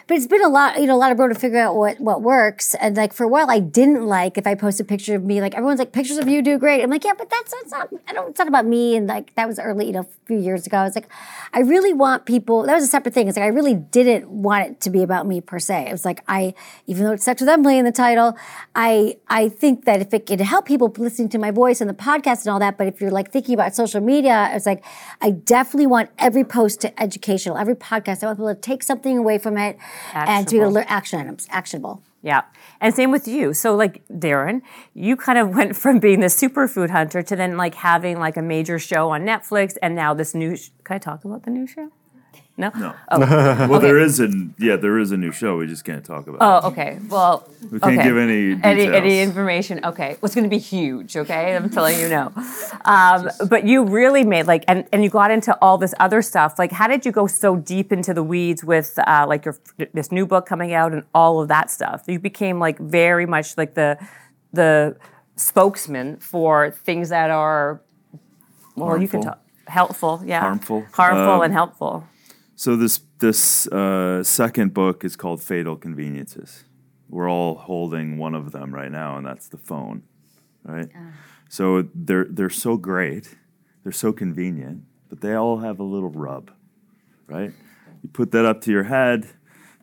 but it's been a lot, you know, a lot of road to figure out what what works. And like for a while, I didn't like if I post a picture of me. Like everyone's like, pictures of you do great. I'm like, yeah, but that's, that's not. I don't. It's not about me. And like that was early, you know, a few years ago. I was like, I really want people. That was a separate thing. It's like I really didn't want it to be about me per se. It was like I, even though it's Sex with Emily in the title, I I think that if it could help people listening to my voice and the podcast and all that, but if you're like thinking about social media, it's like I definitely want every post to educational, every podcast. I want people to take something away from it actionable. and to be able learn action items, actionable. Yeah. And same with you. So like Darin, you kind of went from being the superfood hunter to then like having like a major show on Netflix and now this new sh- Can I talk about the new show? No. No. Oh. well, okay. there is a yeah, there is a new show. We just can't talk about. Oh, okay. Well, we can't okay. give any details. any any information. Okay, well, it's going to be huge. Okay, I'm telling you no. Um, but you really made like, and and you got into all this other stuff. Like, how did you go so deep into the weeds with uh, like your this new book coming out and all of that stuff? You became like very much like the the spokesman for things that are well, harmful. you can talk helpful, yeah, harmful, harmful, um, and helpful. So this this uh, second book is called Fatal Conveniences. We're all holding one of them right now, and that's the phone, right? Oh. So they're they're so great, they're so convenient, but they all have a little rub, right? You put that up to your head,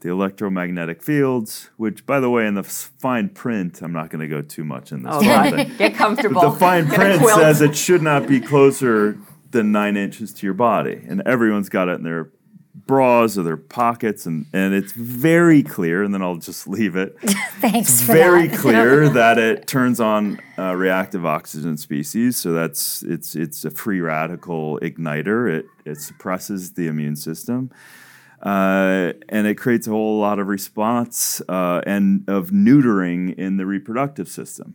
the electromagnetic fields, which, by the way, in the fine print, I'm not going to go too much in this. Oh, Get comfortable. But the fine print says it should not be closer than nine inches to your body, and everyone's got it in their bras or their pockets and, and it's very clear and then i'll just leave it. Thanks it's very that. clear that it turns on uh, reactive oxygen species so that's it's it's a free radical igniter. It it suppresses the immune system uh, and it creates a whole lot of response uh, and of neutering in the reproductive system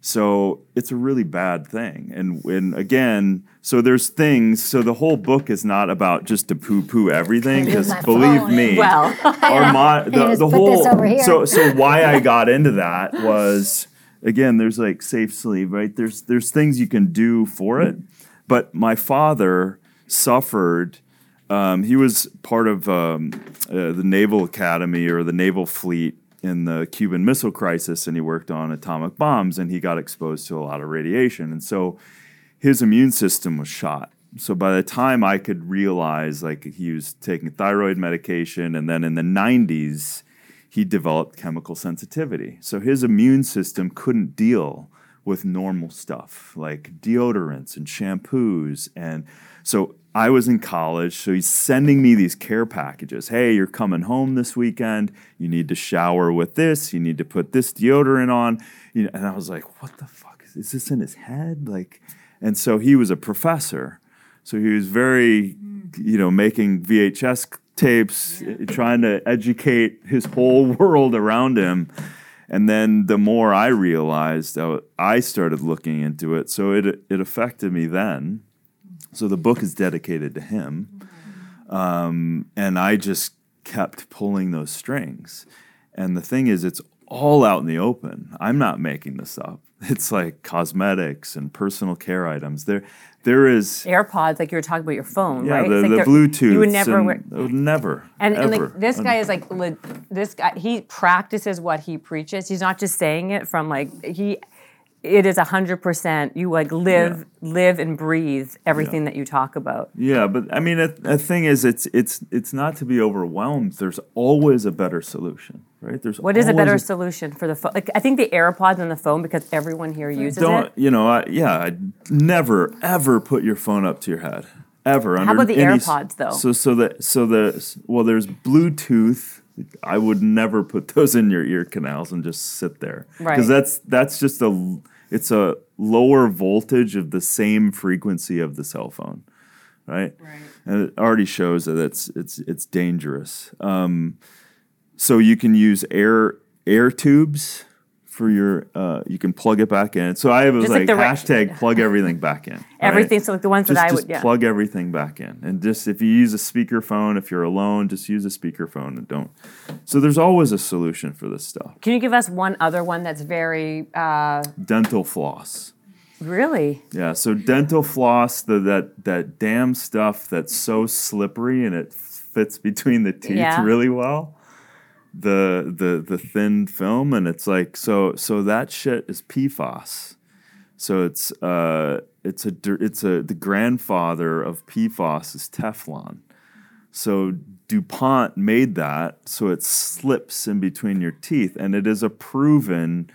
so it's a really bad thing. And when again, so there's things. So the whole book is not about just to poo-poo everything. Because believe phone. me, well, mo- the, the whole. So so why I got into that was again, there's like safe sleep, right? There's there's things you can do for it. But my father suffered. Um, he was part of um, uh, the Naval Academy or the Naval Fleet in the Cuban Missile Crisis and he worked on atomic bombs and he got exposed to a lot of radiation. And so his immune system was shot. So by the time I could realize, like, he was taking thyroid medication, and then in the 90s, he developed chemical sensitivity. So his immune system couldn't deal with normal stuff like deodorants and shampoos. And so I was in college, so he's sending me these care packages. Hey, you're coming home this weekend. You need to shower with this. You need to put this deodorant on. You know, and I was like, what the fuck? Is this in his head? Like, and so he was a professor. So he was very, you know, making VHS tapes, yeah. trying to educate his whole world around him. And then the more I realized, I started looking into it. So it it affected me then so the book is dedicated to him. Um, and I just kept pulling those strings. And the thing is, it's all out in the open. I'm not making this up. It's like cosmetics and personal care items. There, there is AirPods, like you were talking about your phone, yeah, right? the, like the Bluetooth. You would never. wear, never. And, and like this guy is like this guy. He practices what he preaches. He's not just saying it from like he it is hundred percent. You like live, yeah. live and breathe everything yeah. that you talk about. Yeah, but I mean, the thing is, it's it's it's not to be overwhelmed. There's always a better solution, right? There's what is a better a, solution for the phone? Like I think the AirPods and the phone because everyone here uses it. don't, it. You know, I, yeah, I never ever put your phone up to your head ever. How about the AirPods though? So so that so the well, there's Bluetooth. I would never put those in your ear canals and just sit there because right. that's that's just a it's a lower voltage of the same frequency of the cell phone, right? Right. And it already shows that it's it's it's dangerous. Um, so you can use air air tubes for your uh, you can plug it back in. So I was just like, like hashtag plug everything back in. everything. Right? So like the ones just, that I just would yeah. plug everything back in, and just if you use a speakerphone, if you're alone, just use a speakerphone and don't. So there's always a solution for this stuff. Can you give us one other one that's very uh, dental floss? Really? Yeah. So dental floss, the that that damn stuff that's so slippery and it fits between the teeth yeah. really well the the the thin film and it's like so so that shit is PFAS. So it's uh it's a it's a the grandfather of PFAS is Teflon. So DuPont made that so it slips in between your teeth and it is a proven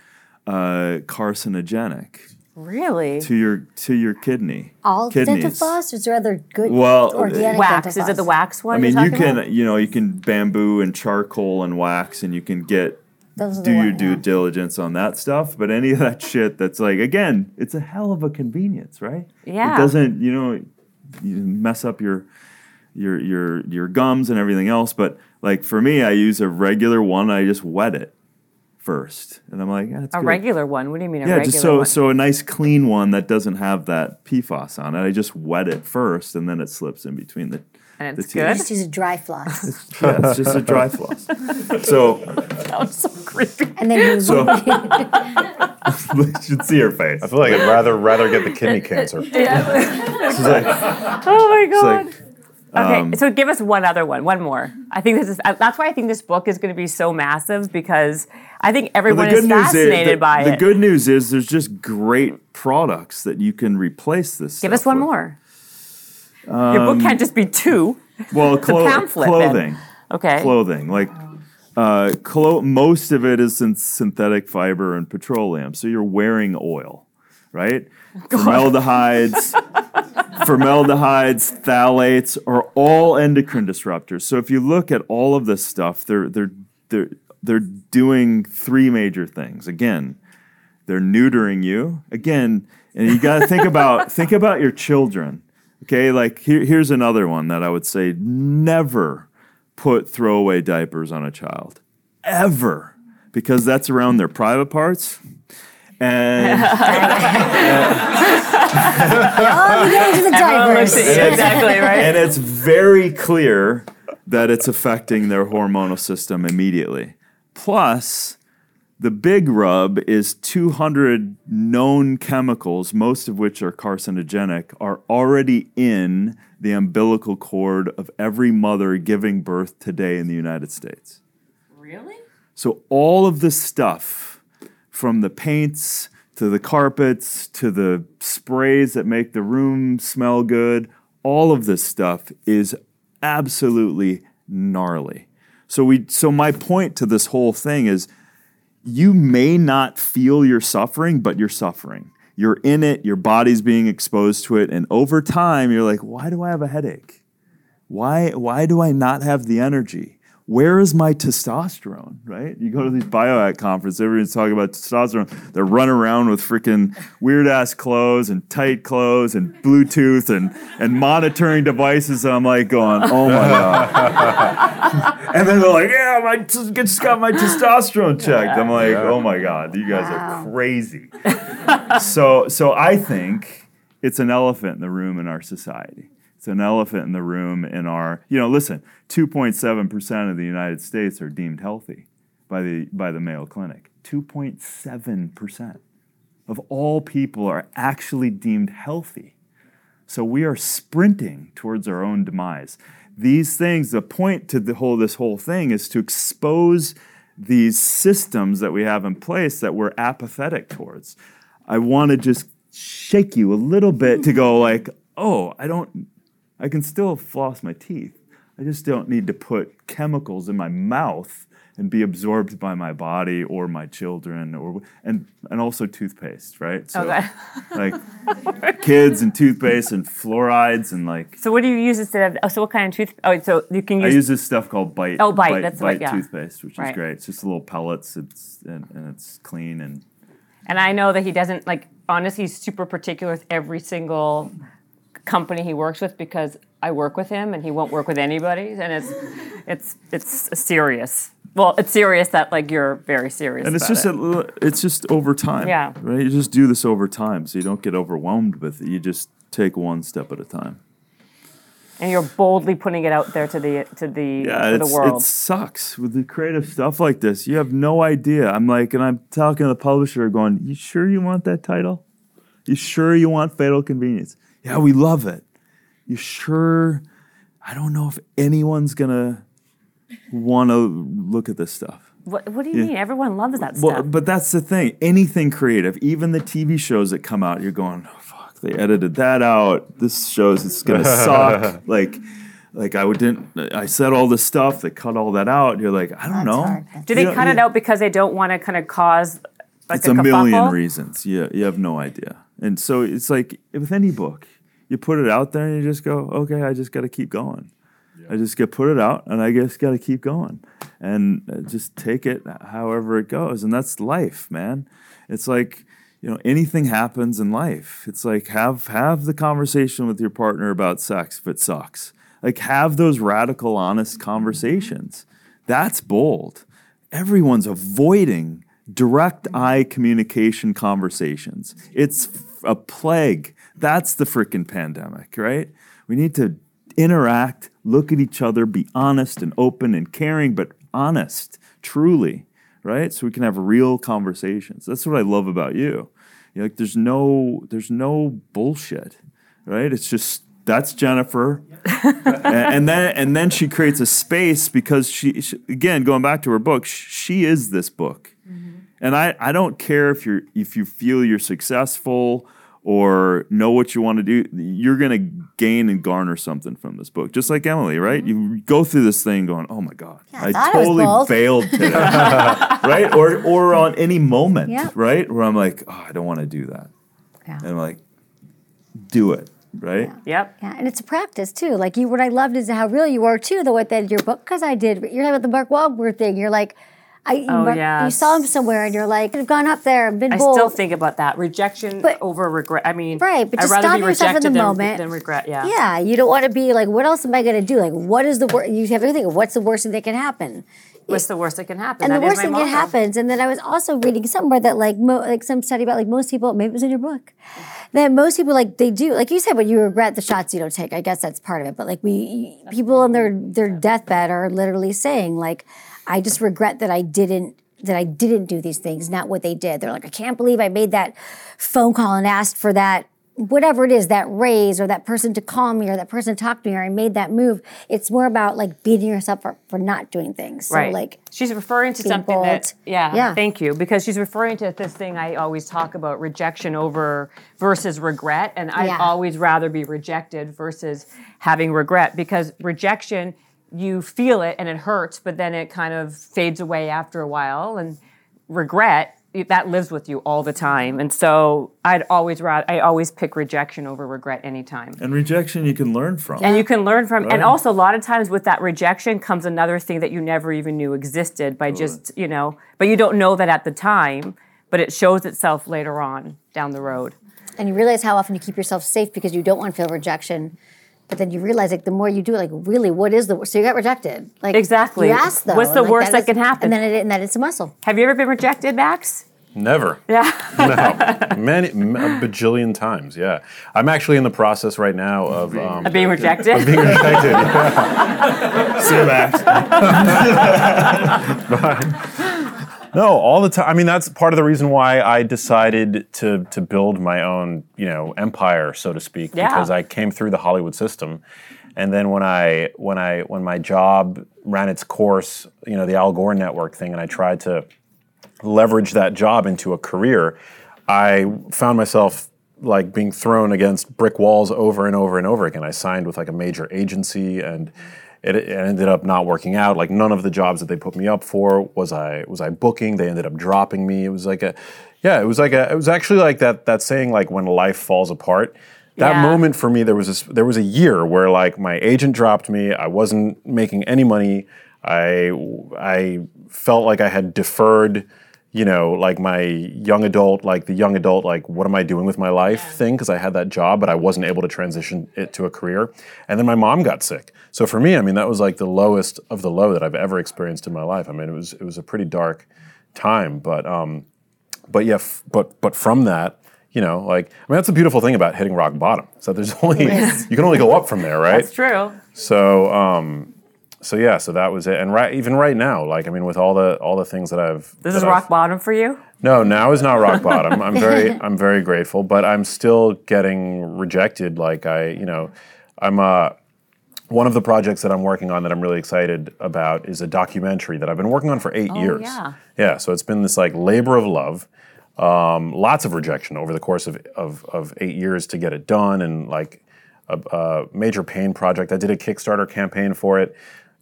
uh, carcinogenic. Really? To your to your kidney. All kidneys. dental floss? Is there other good well, organic uh, wax? Is it the wax one? I mean, you can about? you know you can bamboo and charcoal and wax, and you can get do your due yeah. diligence on that stuff. But any of that shit that's like again, it's a hell of a convenience, right? Yeah. It doesn't you know you mess up your your your your gums and everything else. But like for me, I use a regular one. I just wet it first, and I'm like, yeah, a good. regular one. What do you mean a yeah, regular just so one? so a nice clean one that doesn't have that PFAS on it. I just wet it first, and then it slips in between the. And it's the good. Just use a dry floss. It's, yeah, it's just a dry floss. So sounds so creepy. And then you so, you should see her face. I feel like I'd rather rather get the kidney cancer. Yeah. like, oh my god. Like, Okay, um, so give us one other one, one more. I think this is that's why I think this book is going to be so massive because I think everyone well, is fascinated is, the, by the it. The good news is there's just great products that you can replace this. Give us one with. more. Um, Your book can't just be two. Well, clo- pamphlet, clothing. Then. Okay. Clothing, like uh, clo- most of it is in synthetic fiber and petroleum, so you're wearing oil, right? Formaldehydes, formaldehydes, phthalates are all endocrine disruptors. So if you look at all of this stuff, they're they're they're they're doing three major things. Again, they're neutering you. Again, and you got to think about think about your children. Okay, like here, here's another one that I would say never put throwaway diapers on a child ever because that's around their private parts and oh, the diapers. exactly right. And it's very clear that it's affecting their hormonal system immediately. Plus, the big rub is 200 known chemicals, most of which are carcinogenic, are already in the umbilical cord of every mother giving birth today in the United States. Really? So, all of this stuff from the paints to the carpets to the sprays that make the room smell good, all of this stuff is absolutely gnarly. So we so my point to this whole thing is you may not feel you're suffering, but you're suffering. You're in it, your body's being exposed to it, and over time you're like, why do I have a headache? Why why do I not have the energy? where is my testosterone, right? You go to these biohack conferences, everyone's talking about testosterone. They're running around with freaking weird ass clothes and tight clothes and Bluetooth and, and monitoring devices. And I'm like going, oh my God. and then they're like, yeah, I just got my testosterone checked. I'm like, oh my God, you guys wow. are crazy. so, so I think it's an elephant in the room in our society. It's an elephant in the room in our, you know, listen, 2.7% of the United States are deemed healthy by the by the Mayo Clinic. 2.7% of all people are actually deemed healthy. So we are sprinting towards our own demise. These things, the point to the whole this whole thing is to expose these systems that we have in place that we're apathetic towards. I want to just shake you a little bit to go like, "Oh, I don't I can still floss my teeth. I just don't need to put chemicals in my mouth and be absorbed by my body or my children or and and also toothpaste, right? So okay. like kids and toothpaste and fluorides and like. So what do you use instead of? Oh, so what kind of tooth? Oh, so you can use. I use this stuff called Bite. Oh, Bite. Bite that's Bite what, yeah. toothpaste, which right. is great. It's just little pellets. It's and, and it's clean and. And I know that he doesn't like. Honestly, he's super particular with every single company he works with because I work with him and he won't work with anybody, and it's it's it's serious. Well, it's serious that like you're very serious. And it's just it. a, it's just over time. Yeah. Right. You just do this over time, so you don't get overwhelmed with it. You just take one step at a time. And you're boldly putting it out there to the to the yeah, to the world. It sucks with the creative stuff like this. You have no idea. I'm like, and I'm talking to the publisher, going, "You sure you want that title? You sure you want Fatal Convenience? Yeah, we love it. You sure? I don't know if anyone's gonna want to look at this stuff. What, what do you yeah. mean? Everyone loves that well, stuff. But that's the thing. Anything creative, even the TV shows that come out, you're going, oh, fuck, they edited that out. This shows it's gonna suck. Like, like I didn't. I said all this stuff. They cut all that out. You're like, I don't that's know. Do they you cut know, it out because they don't want to kind of cause? Like it's a, a million reasons. Yeah, you have no idea. And so it's like with any book, you put it out there and you just go, okay, I just got to keep going. I just get put it out and I just got to keep going and uh, just take it however it goes. And that's life, man. It's like, you know, anything happens in life. It's like have have the conversation with your partner about sex if it sucks. Like have those radical honest conversations. That's bold. Everyone's avoiding direct eye communication conversations. It's a plague. That's the freaking pandemic, right? We need to interact, look at each other, be honest and open and caring, but honest, truly, right? So we can have real conversations. That's what I love about you. You're like there's no there's no bullshit, right? It's just that's Jennifer, and, and, then and then she creates a space because she, she again going back to her book, she is this book, mm-hmm. and I I don't care if you're if you feel you're successful or know what you want to do, you're going to gain and garner something from this book. Just like Emily, right? Mm-hmm. You go through this thing going, "Oh my god, yeah, I, I totally failed today," right? Or or on any moment, yeah. right? Where I'm like, "Oh, I don't want to do that," yeah. and I'm like, "Do it." Right. Yeah. Yep. Yeah, and it's a practice too. Like you, what I loved is how real you were too. The what that your book because I did. You're talking about the Mark Wahlberg thing. You're like, I, oh, yeah. You saw him somewhere and you're like, I've gone up there and been I bold. still think about that. Rejection but, over regret. I mean, right, but I'd rather be rejected in the than, moment. than regret. Yeah. Yeah. You don't want to be like, what else am I going to do? Like, what is the worst? You have to think of what's the worst thing that can happen. What's the worst that can happen? And that the worst thing that happens. And then I was also reading somewhere that like mo- like some study about like most people, maybe it was in your book, that most people like they do like you said, when you regret the shots you don't take. I guess that's part of it. But like we people on their their deathbed are literally saying like, I just regret that I didn't that I didn't do these things, not what they did. They're like, I can't believe I made that phone call and asked for that whatever it is, that raise or that person to call me or that person to talk to me or I made that move. It's more about like beating yourself for, for not doing things. So right. like she's referring to something bold. that yeah, yeah, thank you. Because she's referring to this thing I always talk about rejection over versus regret. And I'd yeah. always rather be rejected versus having regret because rejection you feel it and it hurts, but then it kind of fades away after a while. And regret that lives with you all the time. And so I'd always rather, I always pick rejection over regret anytime. And rejection you can learn from. And you can learn from. Right. And also a lot of times with that rejection comes another thing that you never even knew existed by just, you know, but you don't know that at the time, but it shows itself later on down the road. And you realize how often you keep yourself safe because you don't want to feel rejection but then you realize, like, the more you do, like, really, what is the worst? So you got rejected. Like, exactly. You asked though. What's the worst that, that can happen? And then it, and then it's a muscle. Have you ever been rejected, Max? Never. Yeah. no. Many, a bajillion times. Yeah. I'm actually in the process right now of um, being rejected. Of being rejected. Yeah. See that. no, all the time. I mean, that's part of the reason why I decided to to build my own, you know, empire, so to speak, Yeah. because I came through the Hollywood system. And then when I when I when my job ran its course, you know, the Al Gore network thing, and I tried to leverage that job into a career, I found myself like being thrown against brick walls over and over and over again. I signed with like a major agency and it, it ended up not working out. Like none of the jobs that they put me up for was I was I booking. They ended up dropping me. It was like a yeah, it was like a it was actually like that that saying like when life falls apart. That Yeah. moment for me there was this, there was a year where like my agent dropped me. I wasn't making any money. I I felt like I had deferred you know, like my young adult, like the young adult, like what am I doing with my life thing? Because I had that job, but I wasn't able to transition it to a career. And then my mom got sick. So for me, I mean, that was like the lowest of the low that I've ever experienced in my life. I mean, it was it was a pretty dark time, but um, but yeah, f- but but from that, you know, like I mean, that's the beautiful thing about hitting rock bottom. So there's only you can only go up from there, right? That's true. So um, so yeah, so that was it. And right, even right now, like I mean, with all the all the things that I've This that is I've- rock bottom for you. no, now is not rock bottom. I'm very, I'm very grateful, but I'm still getting rejected. Like I, you know, I'm uh, one of the projects that I'm working on that I'm really excited about is a documentary that I've been working on for eight years. yeah. yeah. So it's been this like labor of love. Um, lots of rejection over the course of, of of eight years to get it done, and like a, a major pain project. I did a Kickstarter campaign for it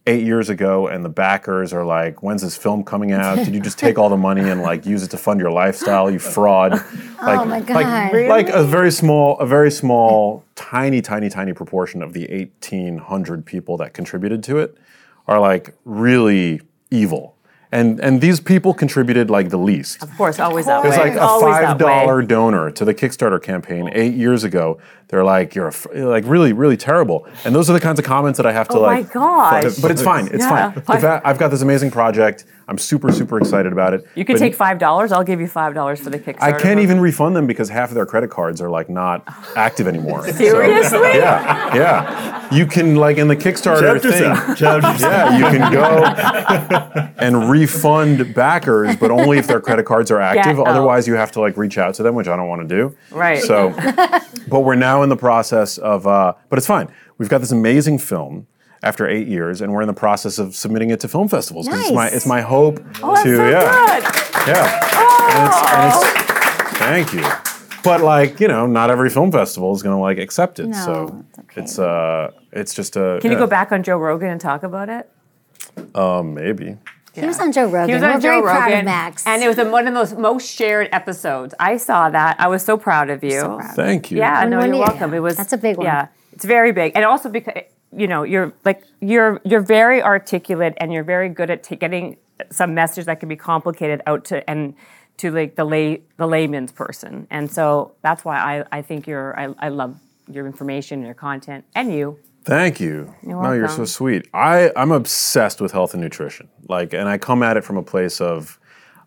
eight years ago, and the backers are like, "When's this film coming out? Did you just take all the money and like use it to fund your lifestyle? You fraud!" Oh like, Oh my Like, God. like a very small, a very small, tiny, tiny, tiny proportion of the eighteen hundred people that contributed to it are like really evil. And, and these people contributed like the least. Of course, always that way. like a Always five dollar donor to the Kickstarter campaign eight years ago. They're like, you're f- like really, really terrible. And those are the kinds of comments that I have to Oh my like. gosh. But it's fine. It's Yeah. fine. I've got this amazing project. I'm super, super excited about it. You could But take five dollars. I'll give you five dollars for the Kickstarter. I can't even refund them because half of their credit cards are like not active anymore. So, Seriously? yeah, yeah. You can like in the Kickstarter Chapter thing. seven. Chapter seven. Yeah, you can go and refund backers, but only if their credit cards are active. oh. Otherwise, you have to like reach out to them, which I don't want to do. Right. So, but we're now in the process of. Uh, but it's fine. We've got this amazing film after eight years, and we're in the process of submitting it to film festivals. 'cause It's my Nice. it's my hope Oh, that's to so yeah good. yeah. And it's, and it's, thank you. But like you know, not every film festival is going to like accept it. No, so it's okay. it's uh, it's just a. Can you go back on Joe Rogan and talk about it? Um, maybe. He was on Joe Rogan. He was We're on very Joe proud Rogan, of Max. and it was one of those most shared episodes. I saw that. I was so proud of you. So proud. Thank you. Yeah, One no, more you're year, welcome. yeah. It was That's a big one. Yeah, it's very big, and also because you know you're like you're you're very articulate and you're very good at t- getting some message that can be complicated out to and to like the lay the layman's person, and so that's why I I think you're I, I love your information, your content, and you. Thank you. You're no, you're so sweet. I, I'm obsessed with health and nutrition. Like, and I come at it from a place of,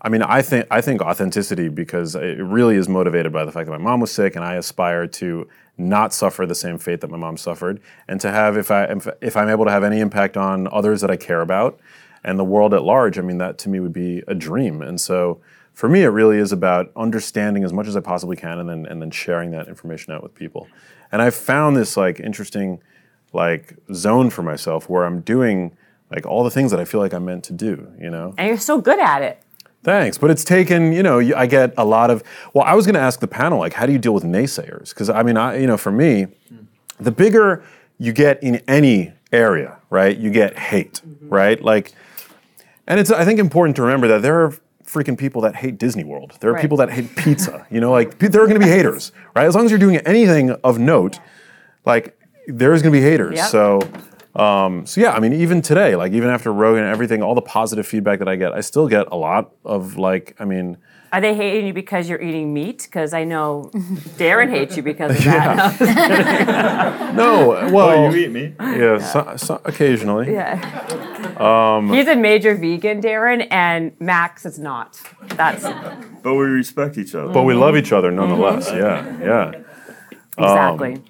I mean, I think I think authenticity because it really is motivated by the fact that my mom was sick, and I aspire to not suffer the same fate that my mom suffered, and to have if I if, I'm able to have any impact on others that I care about and the world at large. I mean, that to me would be a dream. And so. For me, it really is about understanding as much as I possibly can, and then and then sharing that information out with people. And I've found this like interesting, like zone for myself where I'm doing like all the things that I feel like I'm meant to do, you know? And you're so good at it. Thanks. But it's taken, you know, I get a lot of, well, I was going to ask the panel, like, how do you deal with naysayers? Because I mean, I, you know, for me, the bigger you get in any area, right, you get hate, mm-hmm. right? Like, and it's, I think, important to remember that there are freaking people that hate Disney World. There are Right. people that hate pizza, you know, like, there are going to be haters, right? As long as you're doing anything of note, like, there's going to be haters. Yep. So, Um, so yeah, I mean, even today, like even after Rogan and everything, all the positive feedback that I get, I still get a lot of like, I mean, Are they hating you because you're eating meat? Because I know Darin hates you because of that. no, well, Oh, you eat me? yeah, so, so, occasionally. Yeah. Um, He's a major vegan, Darin, and Max is not. That's But we respect each other. But we love each other nonetheless. Yeah, yeah. exactly.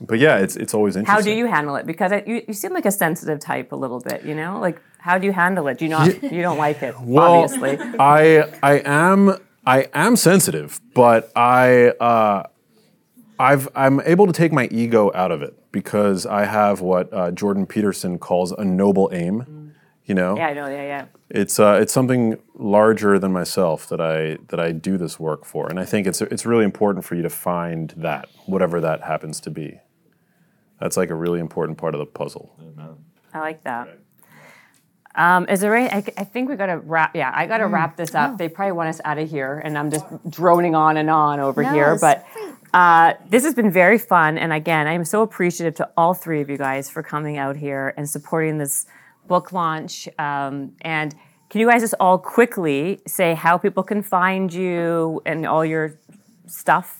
But yeah, it's it's always interesting. how do you handle it? Because I, you, you seem like a sensitive type a little bit. You know, like how do you handle it? Do you not? You don't like it, Well, obviously. I I am I am sensitive, but I uh, I've I'm able to take my ego out of it because I have what uh, Jordan Peterson calls a noble aim. You know, Yeah, I know. Yeah, yeah. it's uh, it's something larger than myself that I that I do this work for, and I think it's it's really important for you to find that whatever that happens to be. That's like a really important part of the puzzle. I like that. Um, is there any, I, I think we got to wrap. Yeah, I got to wrap this up. They probably want us out of here, and I'm just droning on and on over No, here. But uh, this has been very fun, and again, I'm so appreciative to all three of you guys for coming out here and supporting this book launch. Um, and can you guys just all quickly say how people can find you and all your stuff?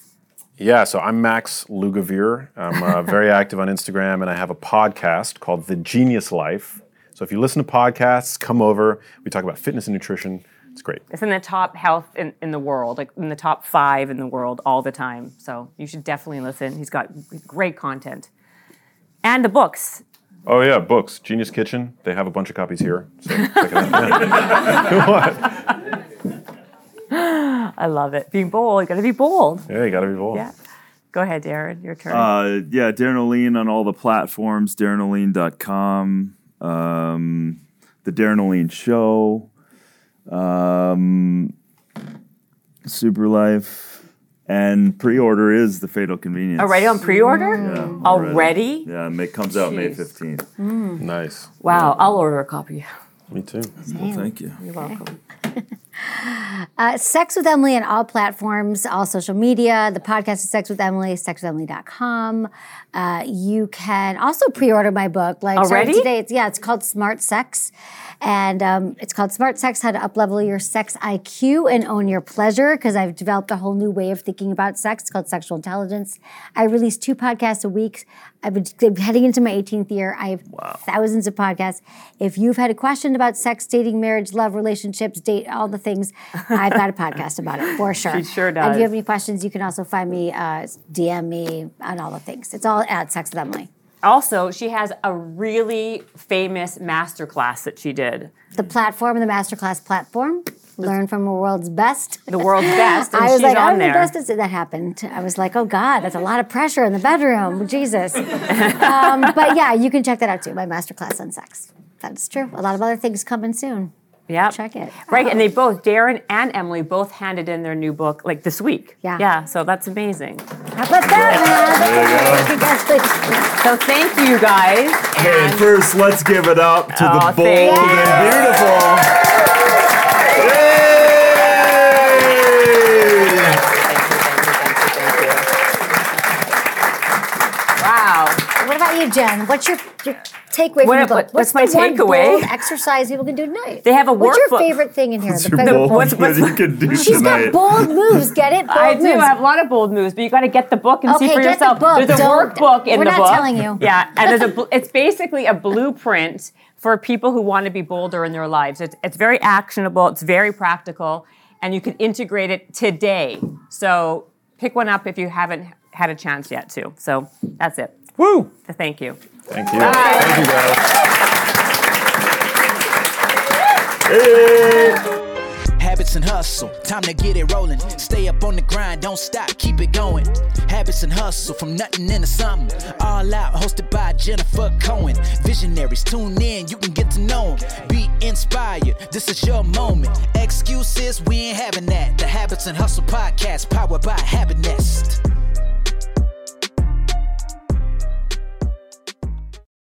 Yeah, so I'm Max Lugavere. I'm uh, very active on Instagram, and I have a podcast called The Genius Life. So if you listen to podcasts, come over. We talk about fitness and nutrition. It's great. It's in the top health in, in the world, like in the top five in the world all the time. So you should definitely listen. He's got great content. And the books. Oh yeah, books. Genius Kitchen. They have a bunch of copies here. So check it out. What? I love it. Being bold, you gotta be bold. Yeah, you gotta be bold. Yeah. Go ahead, Darin. Your turn. Uh, yeah, Darin Olien on all the platforms, darinolien.com, um, The Darin Olien Show, um, Super Life, and pre order is The Fatal Convenience. Already on pre-order? Yeah, Already? Yeah, it comes out May Jeez. 15th. Nice. Wow, I'll order a copy. Me too. Well, thank you. You're welcome. Uh, Sex with Emily on all platforms, all social media. The podcast is Sex with Emily, sexwithemily.com. Uh, you can also pre-order my book. Like Already? today, it's, yeah, it's called Smart Sex. And um, it's called Smart Sex, How to Uplevel Your Sex IQ and Own Your Pleasure, because I've developed a whole new way of thinking about sex. It's called Sexual Intelligence. I release two podcasts a week. I've been I'm heading into my 18th year. I have thousands of podcasts. If you've had a question about sex, dating, marriage, love, relationships, date, all the things, I've got a podcast about it for sure. She sure And if you have any questions, you can also find me, uh, DM me on all the things. It's all at Sex with Emily. Also, she has a really famous masterclass that she did. The platform, the masterclass platform. Learn from the world's best. The world's best. And I was she's like, I'm there. the best. at- That happened. I was like, oh God, that's a lot of pressure in the bedroom. Jesus. um, but yeah, you can check that out too. My masterclass on sex. That's true. A lot of other things coming soon. Yeah. Check it. Right, and they both, Darin and Emily, both handed in their new book like this week. Yeah. Yeah, so that's amazing. How about that, man? So thank you guys. Hey, And first, let's give it up to Oh, the bold and beautiful. Yay! wow. What about you, Jen? What's your, your takeaway from What- the book? what- what's my takeaway? bold exercise people can do tonight? They have a workbook. What's your favorite thing in here? What's The your bold what's- that what's- you could do She's tonight? got bold moves. Get it? Bold I do I have a lot of bold moves, but you got to get the book and see for get the yourself. book. There's a Don't- workbook in the book. we're not telling you. Yeah, and there's a. It's basically a blueprint for people who want to be bolder in their lives. It's, it's very actionable. It's very practical, and you can integrate it today. So pick one up if you haven't had a chance yet to. So that's it. Woo! Thank you. Thank you. Thank you guys. Habits and hustle, time to get it rolling. Stay up on the grind, don't stop, keep it going. Habits and hustle, from nothing into something. All out, hosted by Jennifer Cohen. Visionaries, tune in, you can get to know them. Be inspired, this is your moment. Excuses, we ain't having that. The Habits and Hustle podcast, powered by Habit Nest.